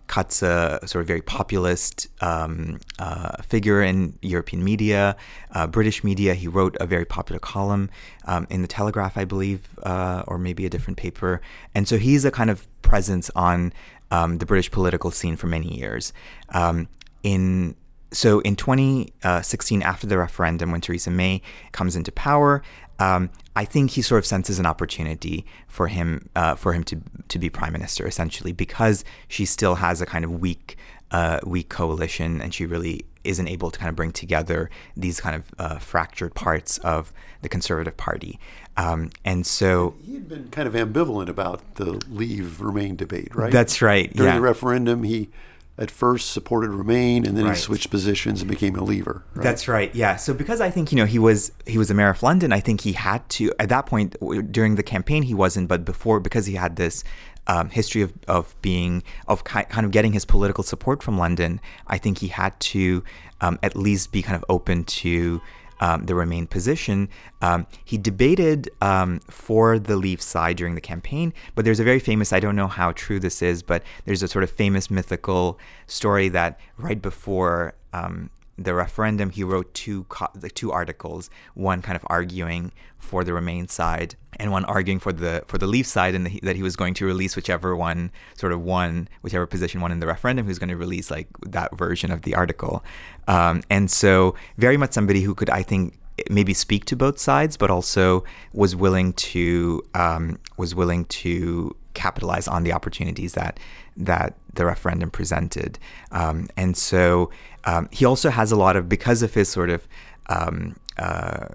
Cuts a sort of very populist um, uh, figure in European media, uh, British media. He wrote a very popular column um, in the Telegraph, I believe, uh, or maybe a different paper. And so he's a kind of presence on um, the British political scene for many years. Um, in so in 2016, after the referendum, when Theresa May comes into power, um, I think he sort of senses an opportunity for him uh, for him to to be prime minister essentially because she still has a kind of weak uh, weak coalition and she really isn't able to kind of bring together these kind of uh, fractured parts of the Conservative Party. Um, and so he had been kind of ambivalent about the Leave Remain debate, right? That's right. During yeah. the referendum, he at first supported Remain, and then right. he switched positions and became a leaver. Right? That's right. Yeah. So because I think you know he was he was a mayor of London, I think he had to at that point during the campaign he wasn't, but before because he had this um, history of, of being of kind of getting his political support from London, I think he had to um, at least be kind of open to um, the Remain position. Um, he debated um, for the Leave side during the campaign, but there's a very famous, I don't know how true this is, but there's a sort of famous mythical story that right before um, the referendum, he wrote two co- two articles, one kind of arguing for the Remain side and one arguing for the for the Leave side, and the, that he was going to release whichever one sort of won, whichever position won in the referendum, he was going to release like that version of the article. Um, and so, very much somebody who could, I think, maybe speak to both sides, but also was willing to um, was willing to capitalize on the opportunities that that the referendum presented. Um, and so um, he also has a lot of because of his sort of um, uh,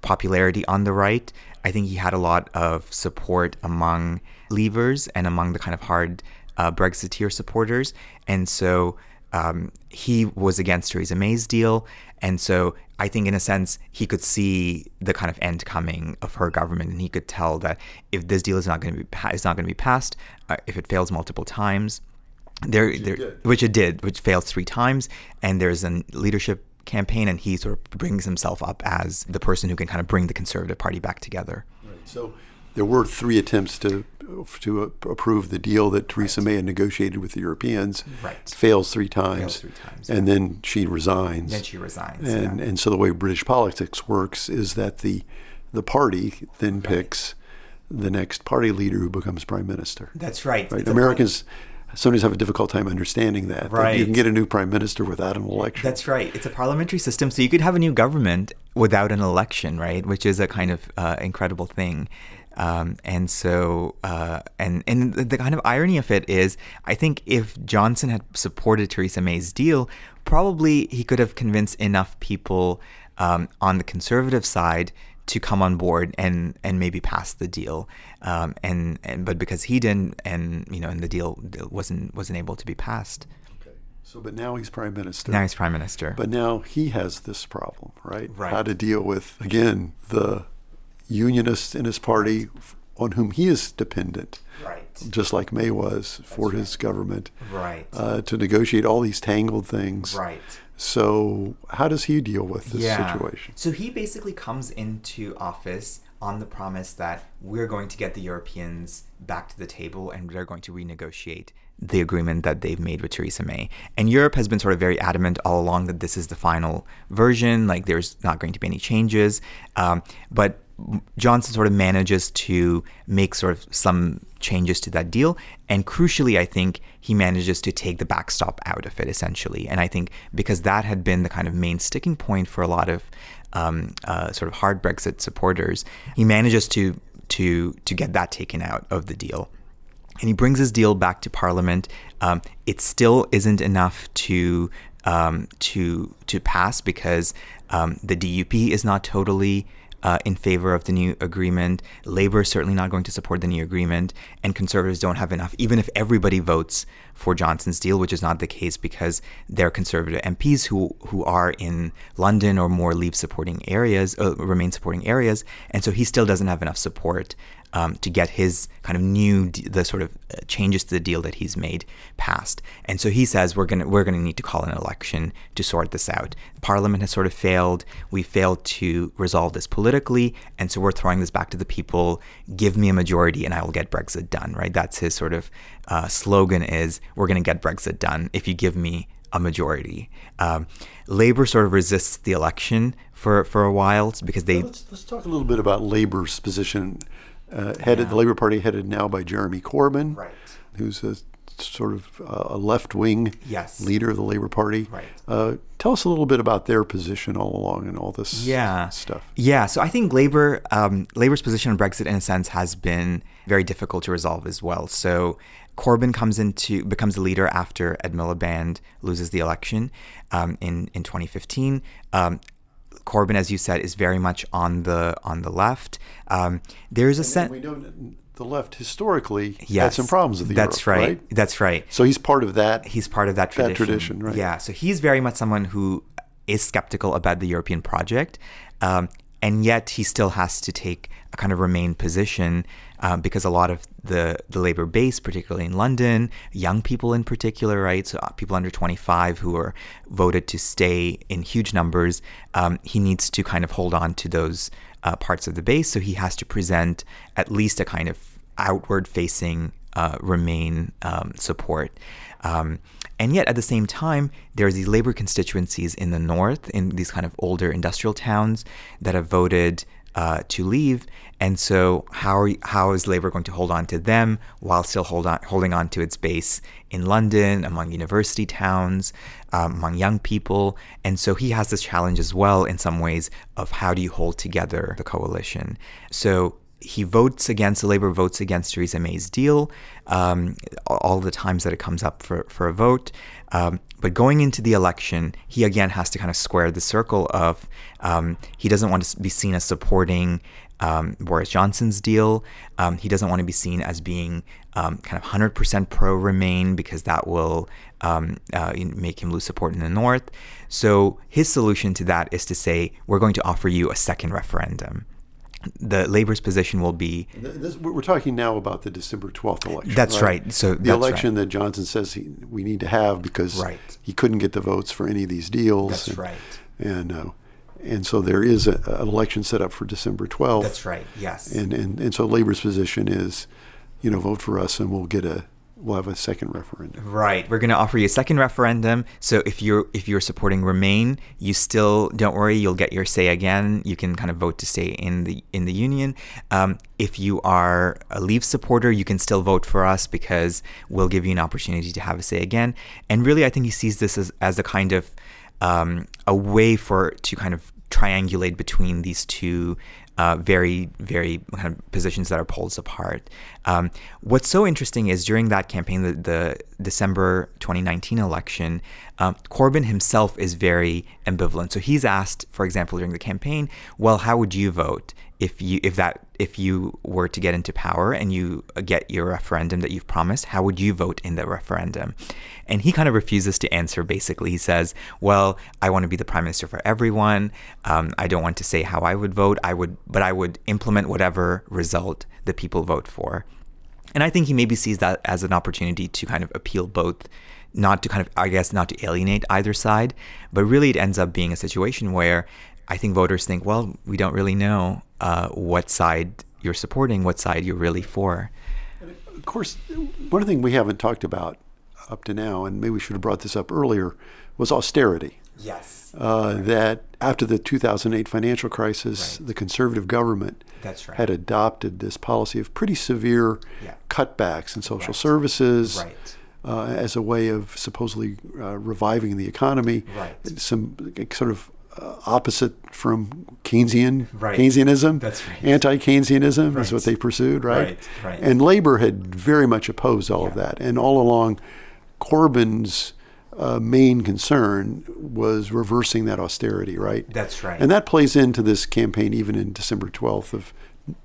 popularity on the right. I think he had a lot of support among Leavers and among the kind of hard uh, Brexiteer supporters. And so um, he was against Theresa May's deal. And so I think, in a sense, he could see the kind of end coming of her government, and he could tell that if this deal is not going to be is not going to be passed, uh, if it fails multiple times, there, which, there, it which it did, which failed three times, and there's a leadership campaign, and he sort of brings himself up as the person who can kind of bring the Conservative Party back together. Right. So there were three attempts to to approve the deal that Theresa right. May had negotiated with the Europeans. Right. Fails three times. Fails three times. And then she resigns. Then she resigns. And yeah. and so the way British politics works is that the the party then right. picks the next party leader who becomes prime minister. That's right. Right. Americans sometimes have a difficult time understanding that. Right. That you can get a new prime minister without an election. That's right. It's a parliamentary system, so you could have a new government without an election, right? Which is a kind of uh, incredible thing. Um, and so, uh, and and the kind of irony of it is, I think if Johnson had supported Theresa May's deal, probably he could have convinced enough people um, on the conservative side to come on board and and maybe pass the deal. Um, and and but because he didn't, and you know, and the deal wasn't wasn't able to be passed. Okay. So, but now he's prime minister. Now he's prime minister. But now he has this problem, right? Right. How to deal with again the unionists in his party on whom he is dependent. Right. Just like May was for right. his government. Right. Uh, to negotiate all these tangled things. Right. So, how does he deal with this yeah. situation? So, he basically comes into office on the promise that we're going to get the Europeans back to the table and they're going to renegotiate the agreement that they've made with Theresa May. And Europe has been sort of very adamant all along that this is the final version, like there's not going to be any changes. Um, but Johnson sort of manages to make sort of some changes to that deal. And crucially, I think he manages to take the backstop out of it essentially. And I think because that had been the kind of main sticking point for a lot of um, uh, sort of hard Brexit supporters, he manages to to to get that taken out of the deal. And he brings his deal back to Parliament. Um, it still isn't enough to um, to to pass because um, the DUP is not totally uh, in favor of the new agreement. Labor is certainly not going to support the new agreement, and conservatives don't have enough, even if everybody votes for Johnson's deal, which is not the case because there are conservative MPs who who are in London or more leave supporting areas, uh, remain supporting areas, and so he still doesn't have enough support um, to get his kind of new the sort of uh, changes to the deal that he's made passed. And so he says we're gonna we're gonna need to call an election to sort this out. Parliament has sort of failed. We failed to resolve this politically, and so we're throwing this back to the people. Give me a majority, and I will get Brexit done. Right? That's his sort of uh, slogan: is we're gonna get Brexit done if you give me a majority. Um, Labor sort of resists the election for, for a while because they. let's, let's talk a little bit about Labor's position uh, headed yeah. the Labor Party headed now by Jeremy Corbyn, right. who's a sort of uh, a left wing yes. leader of the Labor Party. Right. Uh, tell us a little bit about their position all along and all this yeah. stuff. Yeah. So I think Labor um, Labor's position on Brexit, in a sense, has been very difficult to resolve as well. So Corbyn comes into becomes the leader after Ed Miliband loses the election um, in in 2015. Um, Corbyn, as you said, is very much on the on the left. Um, there's a sense we know the left historically yes, had some problems with the That's Europe, right. right. That's right. So he's part of that. He's part of that tradition. That tradition, right? Yeah. So he's very much someone who is skeptical about the European project, um, and yet he still has to take a kind of remain position um, because a lot of the the labor base, particularly in London, young people in particular, right? So uh, people under 25 who are voted to stay in huge numbers. Um, he needs to kind of hold on to those uh, parts of the base, so he has to present at least a kind of outward facing uh, remain um, support. Um, and yet, at the same time, there are these labor constituencies in the north, in these kind of older industrial towns, that have voted uh, to leave. And so, how are, how is Labour going to hold on to them while still hold on, holding on to its base in London, among university towns, um, among young people? And so, he has this challenge as well, in some ways, of how do you hold together the coalition? So, he votes against the Labour votes against Theresa May's deal um, all the times that it comes up for, for a vote. Um, but going into the election, he again has to kind of square the circle of um, he doesn't want to be seen as supporting um, Boris Johnson's deal. Um, he doesn't want to be seen as being um, kind of 100% pro Remain because that will uh, make him lose support in the North. So his solution to that is to say, we're going to offer you a second referendum the Labor's position will be. This, we're talking now about the December 12th election. That's right. right. So the election right. that Johnson says he, we need to have because right. he couldn't get the votes for any of these deals. That's and, right. And uh, and so there is a, an election set up for December 12th. That's right. Yes. And and and so Labor's position is, you know, vote for us and we'll get a we'll have a second referendum. Right. We're going to offer you a second referendum. So if you're if you're supporting Remain, you still don't worry. You'll get your say again. You can kind of vote to stay in the in the union. Um, if you are a Leave supporter, you can still vote for us because we'll give you an opportunity to have a say again. And really, I think he sees this as as a kind of um, a way for to kind of triangulate between these two uh, very, very kind of positions that are poles apart. Um, what's so interesting is during that campaign, the, the December 2019 election, um, Corbyn himself is very ambivalent. So he's asked, for example, during the campaign, well, how would you vote if you if that if you were to get into power and you get your referendum that you've promised? How would you vote in the referendum? And he kind of refuses to answer. Basically, he says, "Well, I want to be the prime minister for everyone. Um, I don't want to say how I would vote. I would, but I would implement whatever result the people vote for." And I think he maybe sees that as an opportunity to kind of appeal both, not to kind of, I guess, not to alienate either side, but really it ends up being a situation where I think voters think, well, we don't really know uh, what side you're supporting, what side you're really for. Of course, one thing we haven't talked about up to now, and maybe we should have brought this up earlier, was austerity. Yes. Uh, that after the 2008 financial crisis, right. the conservative government right. had adopted this policy of pretty severe yeah. cutbacks in social services. right. Uh, as a way of supposedly uh, reviving the economy. Some sort of uh, opposite from Keynesian Keynesianism. That's right. Anti-Keynesianism is what they pursued, right? Right. right. And labor had very much opposed all yeah. of that, and all along, Corbyn's uh, main concern was reversing that austerity, right? That's right. And that plays into this campaign even in December 12th of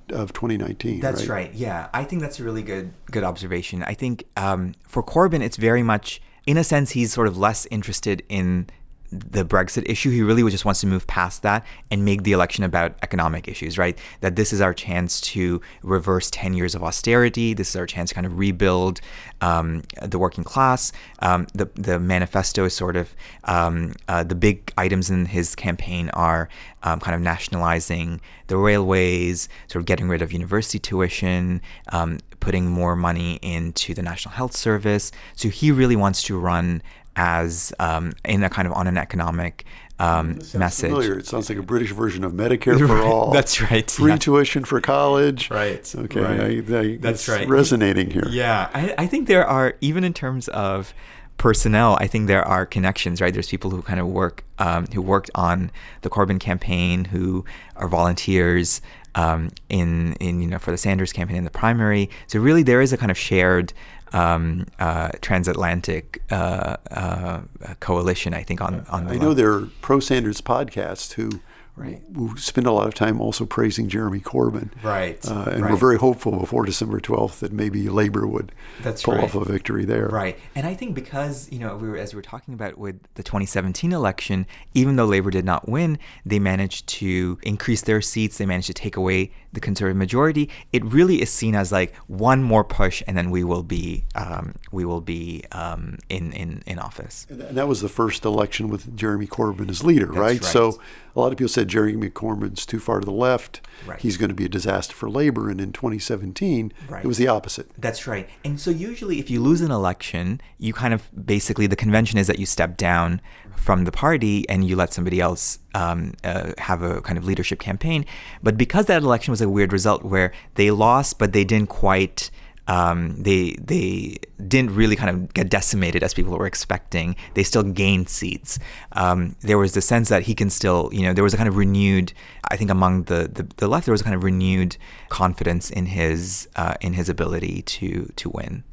of 2019. That's right? right. Yeah, I think that's a really good good observation. I think um, for Corbyn, it's very much, in a sense, he's sort of less interested in the Brexit issue. He really just wants to move past that and make the election about economic issues, right? That this is our chance to reverse 10 years of austerity. This is our chance to kind of rebuild um, the working class. Um, the, the manifesto is sort of um, uh, the big items in his campaign are um, kind of nationalizing the railways, sort of getting rid of university tuition, um, putting more money into the National Health Service. So he really wants to run as um, in a kind of on an economic um, message. Familiar. It sounds like a British version of Medicare for *laughs* all. That's right. Free yeah. tuition for college. Right. Okay. Right. I, I, That's right. Resonating here. Yeah, I, I think there are even in terms of personnel. I think there are connections. Right. There's people who kind of work um, who worked on the Corbyn campaign who are volunteers. Um, in in you know for the Sanders campaign in the primary, so really there is a kind of shared um, uh, transatlantic uh, uh, coalition. I think on on. The I know there are pro Sanders podcasts who. Right. Who spend a lot of time also praising Jeremy Corbyn. Right. Uh, and right. we're very hopeful before December 12th that maybe Labor would That's pull right. off a victory there. Right. And I think because, you know, we were, as we were talking about with the 2017 election, even though Labor did not win, they managed to increase their seats. They managed to take away the conservative majority. It really is seen as like one more push, and then we will be um, we will be um, in, in in office. And that was the first election with Jeremy Corbyn as leader, right? right. So a lot of people said Jeremy Corbyn's too far to the left. Right. He's going to be a disaster for Labor. And in 2017, Right. it was the opposite. That's right. And so usually if you lose an election, you kind of basically the convention is that you step down from the party and you let somebody else um, uh, have a kind of leadership campaign. But because that election was a weird result where they lost, but they didn't quite. Um, they they didn't really kind of get decimated as people were expecting. They still gained seats. Um, there was the sense that he can still, you know, there was a kind of renewed. I think among the, the, the left, there was a kind of renewed confidence in his uh, in his ability to to win.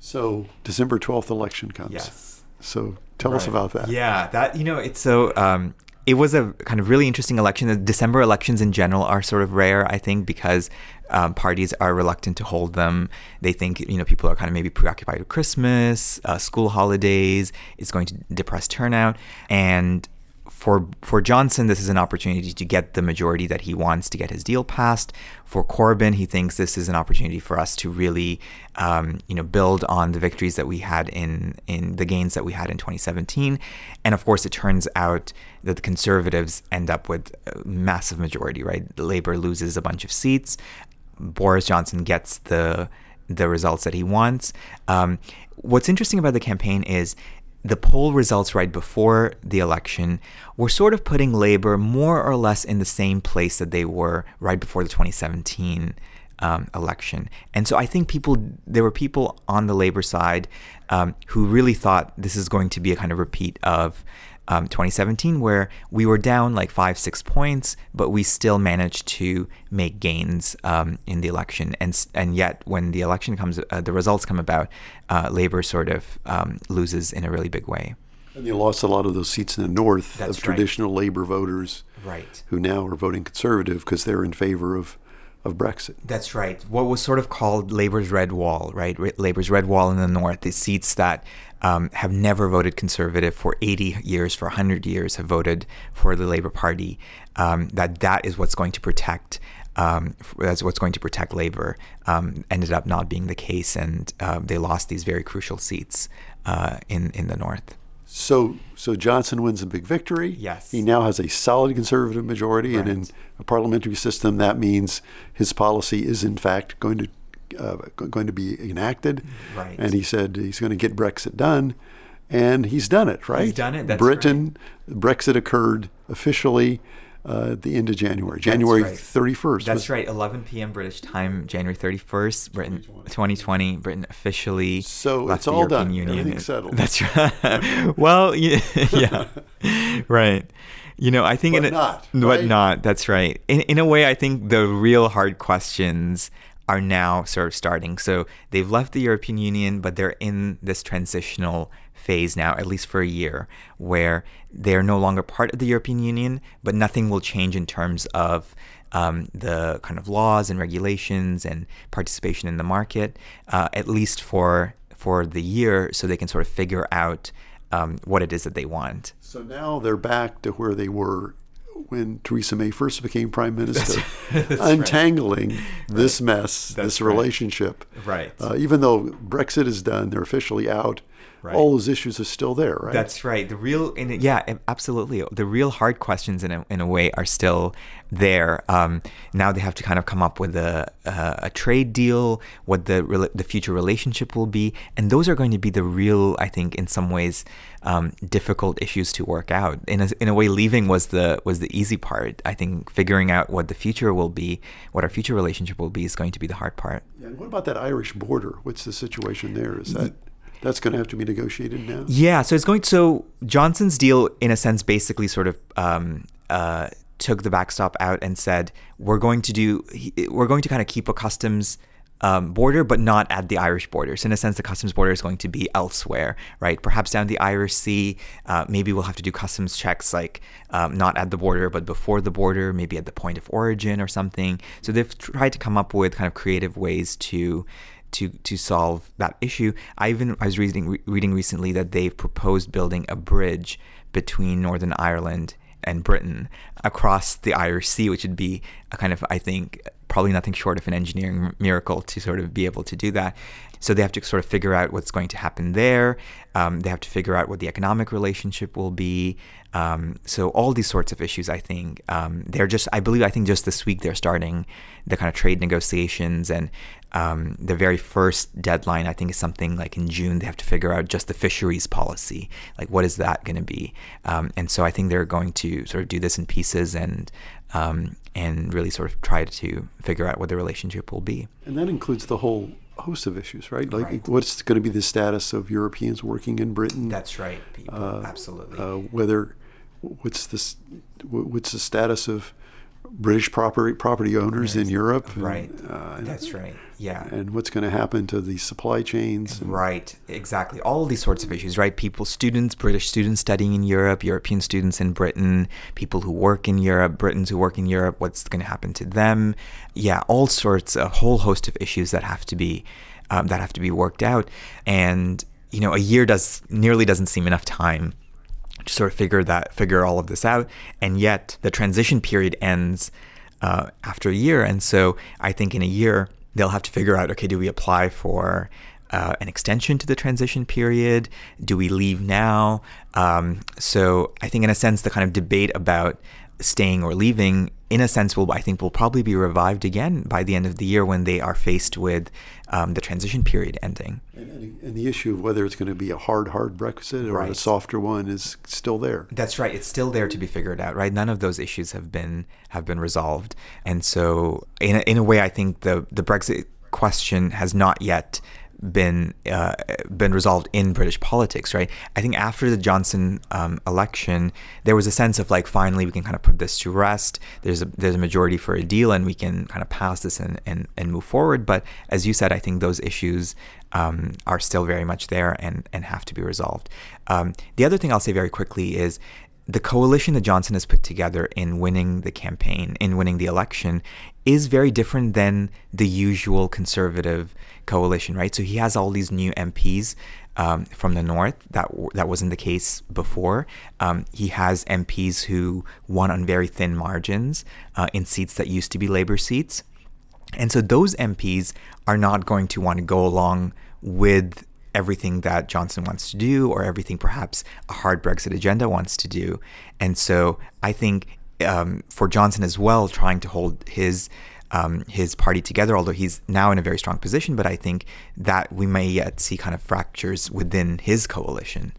So December 12th election comes. Yes. So tell us about that. Yeah, that you know, it's so. Um, it was a kind of really interesting election. The December elections in general are sort of rare, I think, because um, parties are reluctant to hold them. They think you know people are kind of maybe preoccupied with Christmas, uh, school holidays. It's going to depress turnout, and for for Johnson, this is an opportunity to get the majority that he wants to get his deal passed. For Corbyn, he thinks this is an opportunity for us to really, um, you know, build on the victories that we had in in the gains that we had in 2017. And of course, it turns out that the Conservatives end up with a massive majority. Right, Labour loses a bunch of seats. Boris Johnson gets the the results that he wants. Um, what's interesting about the campaign is the poll results right before the election were sort of putting Labor more or less in the same place that they were right before the 2017 um, election. And so I think people, there were people on the Labor side um, who really thought this is going to be a kind of repeat of um, 2017, where we were down like five, six points, but we still managed to make gains um, in the election. And and yet, when the election comes, uh, the results come about, uh, Labor sort of um, loses in a really big way. And they lost a lot of those seats in the north That's of right. traditional labor voters Right. who now are voting conservative because they're in favor of, of Brexit. That's right. What was sort of called Labor's Red Wall, right? Ra- Labor's Red Wall in the North, the seats that um, have never voted conservative for 80 years, for 100 years, have voted for the Labor Party. Um, that that is what's going to protect. Um, that's what's going to protect Labor. Um, ended up not being the case, and uh, they lost these very crucial seats uh, in in the North. So, so Johnson wins a big victory. Yes. He now has a solid conservative majority, and in a parliamentary system, that means his policy is in fact going to uh, going to be enacted. Right. And he said he's going to get Brexit done, and he's done it. Right. He's done it, that's Britain, Brexit occurred officially uh, at the end of January, January right. thirty first. That's right. 11 p.m. British time, January 31st, Britain, 2020. Britain officially So left it's the all European done. Union. Everything's settled. *laughs* That's right. well, *laughs* yeah, yeah, *laughs* right. You know, I think But in a, not, but right? not. That's right. In in a way, I think the real hard questions are now sort of starting. So they've left the European Union, but they're in this transitional phase now, at least for a year, where they're no longer part of the European Union, but nothing will change in terms of um, the kind of laws and regulations and participation in the market, uh, at least for for the year, so they can sort of figure out um, what it is that they want. So now they're back to where they were when Theresa May first became prime minister, *laughs* untangling right. this mess, That's this relationship. Right. Uh, even though Brexit is done, they're officially out. Right. All those issues are still there, right? That's right. The real, yeah, absolutely. The real hard questions, in a, in a way, are still there. Um, now they have to kind of come up with a, a, a trade deal, what the the future relationship will be, and those are going to be the real, I think, in some ways, um, difficult issues to work out. In a, in a way, leaving was the was the easy part. I think figuring out what the future will be, what our future relationship will be, is going to be the hard part. Yeah, and what about that Irish border? What's the situation there? Is that that's going to have to be negotiated now. Yeah, so it's going. So Johnson's deal, in a sense, basically sort of um, uh, took the backstop out and said we're going to do, we're going to kind of keep a customs. Um, border, but not at the Irish border. So in a sense, the customs border is going to be elsewhere, right? Perhaps down the Irish Sea. Uh, maybe we'll have to do customs checks, like um, not at the border, but before the border, maybe at the point of origin or something. So they've tried to come up with kind of creative ways to to to solve that issue. I even I was reading re- reading recently that they've proposed building a bridge between Northern Ireland and Britain across the Irish Sea, which would be a kind of I think probably nothing short of an engineering miracle to sort of be able to do that. So they have to sort of figure out what's going to happen there. Um, they have to figure out what the economic relationship will be. Um, so all these sorts of issues, I think, um, they're just. I believe I think just this week they're starting the kind of trade negotiations, and um, the very first deadline I think is something like in June. They have to figure out just the fisheries policy, like what is that going to be. Um, and so I think they're going to sort of do this in pieces and um, and really sort of try to figure out what the relationship will be. And that includes the whole host of issues, right? Like, right. what's going to be the status of Europeans working in Britain? That's right. Uh, Absolutely. Uh, whether what's this? What's the status of British property property owners yes. in Europe? Right. uh, That's right. Yeah. And what's going to happen to the supply chains? And, right. Exactly. All these sorts of issues, right? People, students, British students studying in Europe, European students in Britain, people who work in Europe, Britons who work in Europe. What's going to happen to them? Yeah. All sorts, a whole host of issues that have to be um, that have to be worked out. And you know, a year does nearly doesn't seem enough time to sort of figure that figure all of this out. And yet the transition period ends uh, after a year, and so I think in a year they'll have to figure out okay, do we apply for uh, an extension to the transition period? Do we leave now? Um, so I think in a sense the kind of debate about staying or leaving, in a sense, will I think will probably be revived again by the end of the year when they are faced with um, the transition period ending. And, and, the issue of whether it's going to be a hard, hard Brexit or right. a softer one is still there. That's right. It's still there to be figured out. Right. None of those issues have been have been resolved, and so in a, in a way, I think the the Brexit question has not yet been uh, been resolved in British politics, right? I think after the Johnson um, election, there was a sense of like finally we can kind of put this to rest. There's a there's a majority for a deal, and we can kind of pass this and and, and move forward. But as you said, I think those issues um, are still very much there and and have to be resolved. Um, the other thing I'll say very quickly is the coalition that Johnson has put together in winning the campaign, in winning the election, is very different than the usual conservative coalition, right? So he has all these new MPs um, from the north that that wasn't the case before. Um, he has MPs who won on very thin margins uh, in seats that used to be Labour seats, and so those MPs are not going to want to go along with everything that Johnson wants to do or everything perhaps a hard Brexit agenda wants to do. And so I think um, for Johnson as well, trying to hold his um, his party together, although he's now in a very strong position, but I think that we may yet see kind of fractures within his coalition.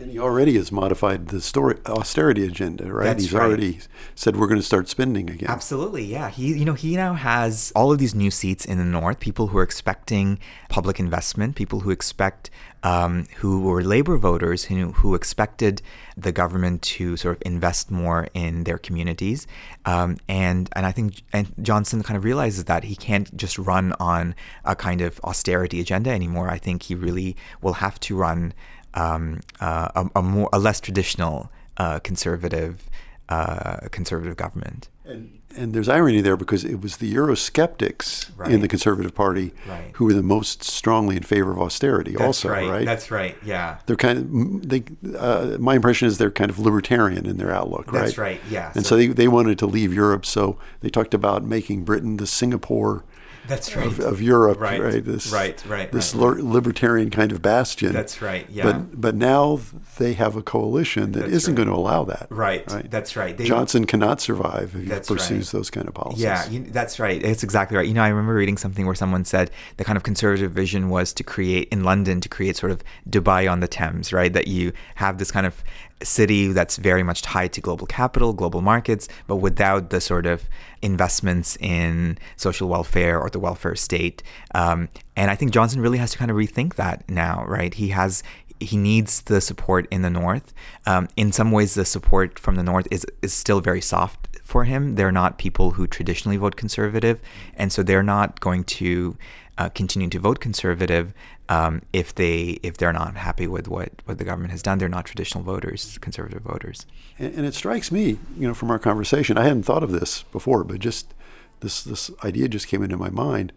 And he already has modified the Tory, austerity agenda, right? That's He's right. already said we're going to start spending again. Absolutely, yeah. He, you know, he now has all of these new seats in the north. People who are expecting public investment, people who expect, um, who were labor voters, who who expected the government to sort of invest more in their communities, um, and and I think and Johnson kind of realizes that he can't just run on a kind of austerity agenda anymore. I think he really will have to run um, uh, a, a more a less traditional uh, conservative uh, conservative government. And, and there's irony there because it was the Eurosceptics in the Conservative Party Right. who were the most strongly in favor of austerity. also, right? That's right. Yeah. they're kind of they. Uh, my impression is they're kind of libertarian in their outlook, right? That's right, yeah. And So- so, they, they wanted to leave Europe, so they talked about making Britain the Singapore That's right. of, of Europe, Right, right? This, right, right, This right. libertarian kind of bastion. That's right, yeah. But but now they have a coalition that That's not right. going to allow that. Right, that's right. They- Johnson cannot survive if he pursues right. those kind of policies. Yeah, you, that's right. It's exactly right. You know, I remember reading something where someone said the kind of conservative vision was to create in London to create sort of Dubai on the Thames, right? That you have this kind of city that's very much tied to global capital, global markets, but without the sort of investments in social welfare or the welfare state. Um, and I think Johnson really has to kind of rethink that now, right? He has he needs the support in the north. Um, in some ways, the support from the north is is still very soft for him. They're not people who traditionally vote conservative, and so they're not going to uh, continue to vote conservative um, if they if they're not happy with what what the government has done. They're not traditional voters, conservative voters. And, and it strikes me, you know, from our conversation, I hadn't thought of this before, but just this this idea just came into my mind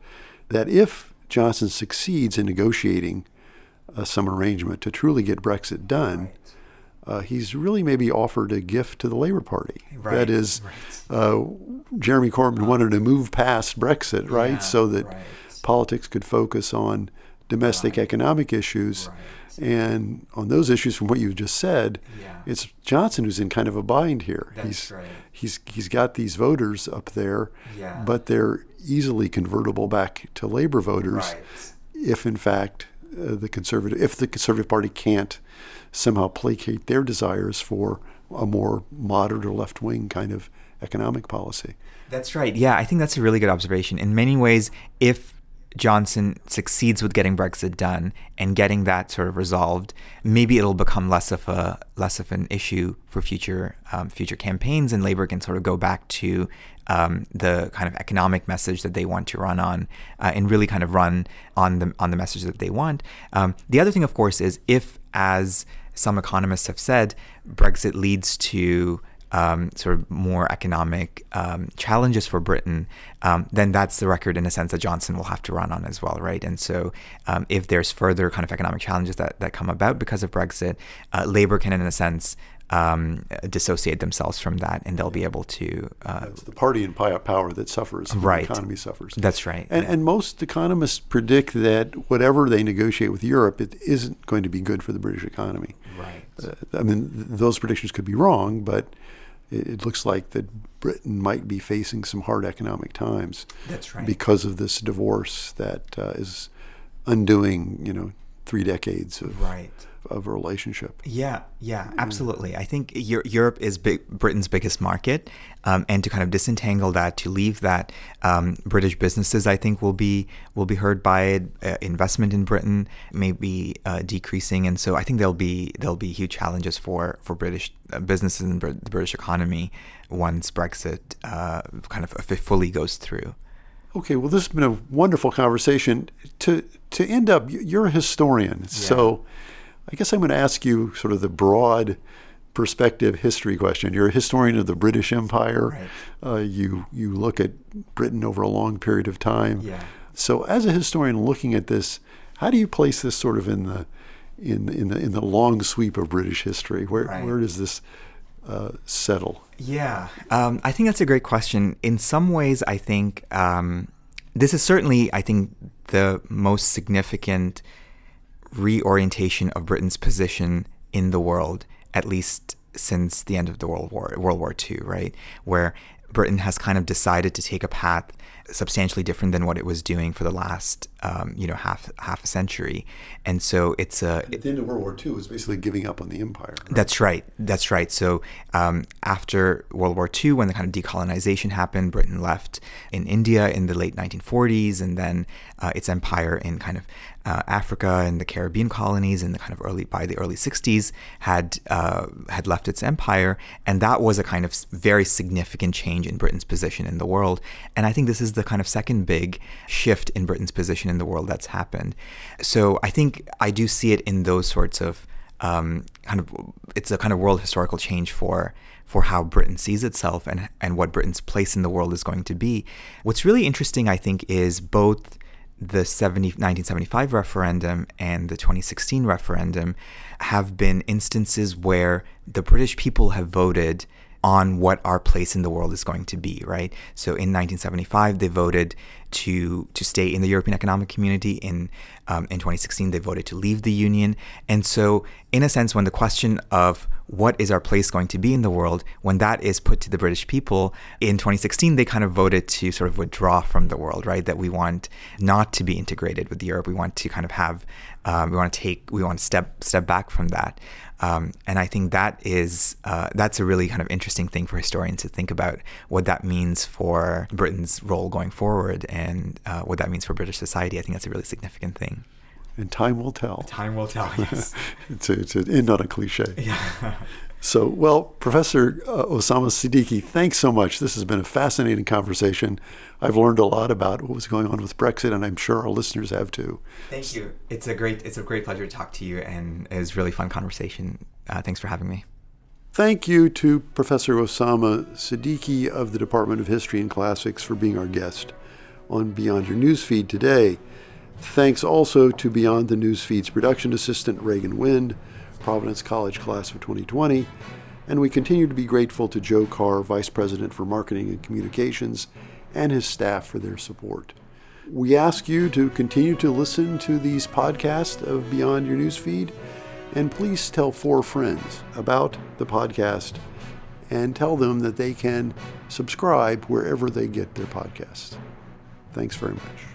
that if Johnson succeeds in negotiating uh, some arrangement to truly get Brexit done, uh, he's really maybe offered a gift to the Labour Party. Right, That is, uh, Jeremy Corbyn wanted to move past Brexit, right, Yeah, so that right. politics could focus on domestic economic issues. Right. And on those issues, from what you just said, Yeah. it's Johnson who's in kind of a bind here. That's he's, right. He's he's got these voters up there, Yeah. but they're easily convertible back to Labor voters Right. if, in fact, the conservative if the Conservative Party can't somehow placate their desires for a more moderate or left wing kind of economic policy. That's right. Yeah, I think that's a really good observation. In many ways, if Johnson succeeds with getting Brexit done and getting that sort of resolved, maybe it'll become less of a less of an issue for future um, future campaigns, and Labour can sort of go back to um, the kind of economic message that they want to run on, uh, and really kind of run on the on the message that they want. Um, the other thing, of course, is if, as some economists have said, Brexit leads to um, sort of more economic um, challenges for Britain, um, then that's the record in a sense that Johnson will have to run on as well, right? And so, um, if there's further kind of economic challenges that, that come about because of Brexit, uh, Labour can, in a sense, um, dissociate themselves from that, and they'll be able to. Uh, It's the party in power that suffers, Right. the economy suffers. that's right. And, and most economists predict that whatever they negotiate with Europe, it isn't going to be good for the British economy. right. Uh, I mean, th- those predictions could be wrong, but it, it looks like that Britain might be facing some hard economic times. That's right. Because of this divorce that uh, is undoing, you know, three decades of Right. Of a relationship. Yeah, yeah, absolutely. I think Europe is big, Britain's biggest market, um, and to kind of disentangle that, to leave that, um, British businesses, I think, will be will be hurt by it. Uh, investment in Britain may be uh, decreasing, and so I think there'll be there'll be huge challenges for for British uh, businesses and the British economy once Brexit uh, kind of fully goes through. Okay, well, this has been a wonderful conversation. To to end up, you're a historian, so I guess I'm going to ask you sort of the broad perspective history question. You're a historian of the British Empire. Right. Uh, you you look at Britain over a long period of time. Yeah. So, as a historian looking at this, how do you place this sort of in the in in the in the long sweep of British history? Where Right. where does this uh, settle? Yeah, um, I think that's a great question. In some ways, I think um, this is certainly, I think, the most significant reorientation of Britain's position in the world, at least since the end of the World War, World War II, right? Where Britain has kind of decided to take a path substantially different than what it was doing for the last, um, you know, half half a century. And so it's a. At the end of World War II, it was basically giving up on the empire. Right? That's right. That's right. So um, after World War II, when the kind of decolonization happened, Britain left in India in the late 1940s, and then uh, its empire in kind of uh, Africa and the Caribbean colonies in the kind of early by the early 60s had uh, had left its empire, and that was a kind of very significant change in Britain's position in the world. And I think this is the kind of second big shift in Britain's position in the world that's happened. So I think I do see it in those sorts of um, kind of it's a kind of world historical change for for how Britain sees itself and and what Britain's place in the world is going to be. What's really interesting, I think, is both the 70, 1975 referendum and the 2016 referendum have been instances where the British people have voted on what our place in the world is going to be, right? So in 1975, they voted to to stay in the European Economic Community. In um, in 2016, they voted to leave the Union. And so, in a sense, when the question of what is our place going to be in the world, when that is put to the British people in 2016, they kind of voted to sort of withdraw from the world, right? That we want not to be integrated with Europe. We want to kind of have, um, we want to take, we want to step step back from that. Um, and I think that is uh, that's a really kind of interesting thing for historians to think about what that means for Britain's role going forward and uh, what that means for British society. I think that's a really significant thing. And time will tell. Time will tell. Yes. *laughs* it's, a, it's on a cliche. Yeah. *laughs* So, well, Professor uh, Osama Siddiqui, thanks so much. This has been a fascinating conversation. I've learned a lot about what was going on with Brexit, and I'm sure our listeners have too. Thank you. It's a great it's a great pleasure to talk to you, and it was a really fun conversation. Uh, thanks for having me. Thank you to Professor Osama Siddiqui of the Department of History and Classics for being our guest on Beyond Your Newsfeed today. Thanks also to Beyond the Newsfeed's production assistant, Reagan Wind Providence College class of 2020, and we continue to be grateful to Joe Carr, Vice President for Marketing and Communications, and his staff for their support. We ask you to continue to listen to these podcasts of Beyond Your Newsfeed, and please tell four friends about the podcast and tell them that they can subscribe wherever they get their podcasts. Thanks very much.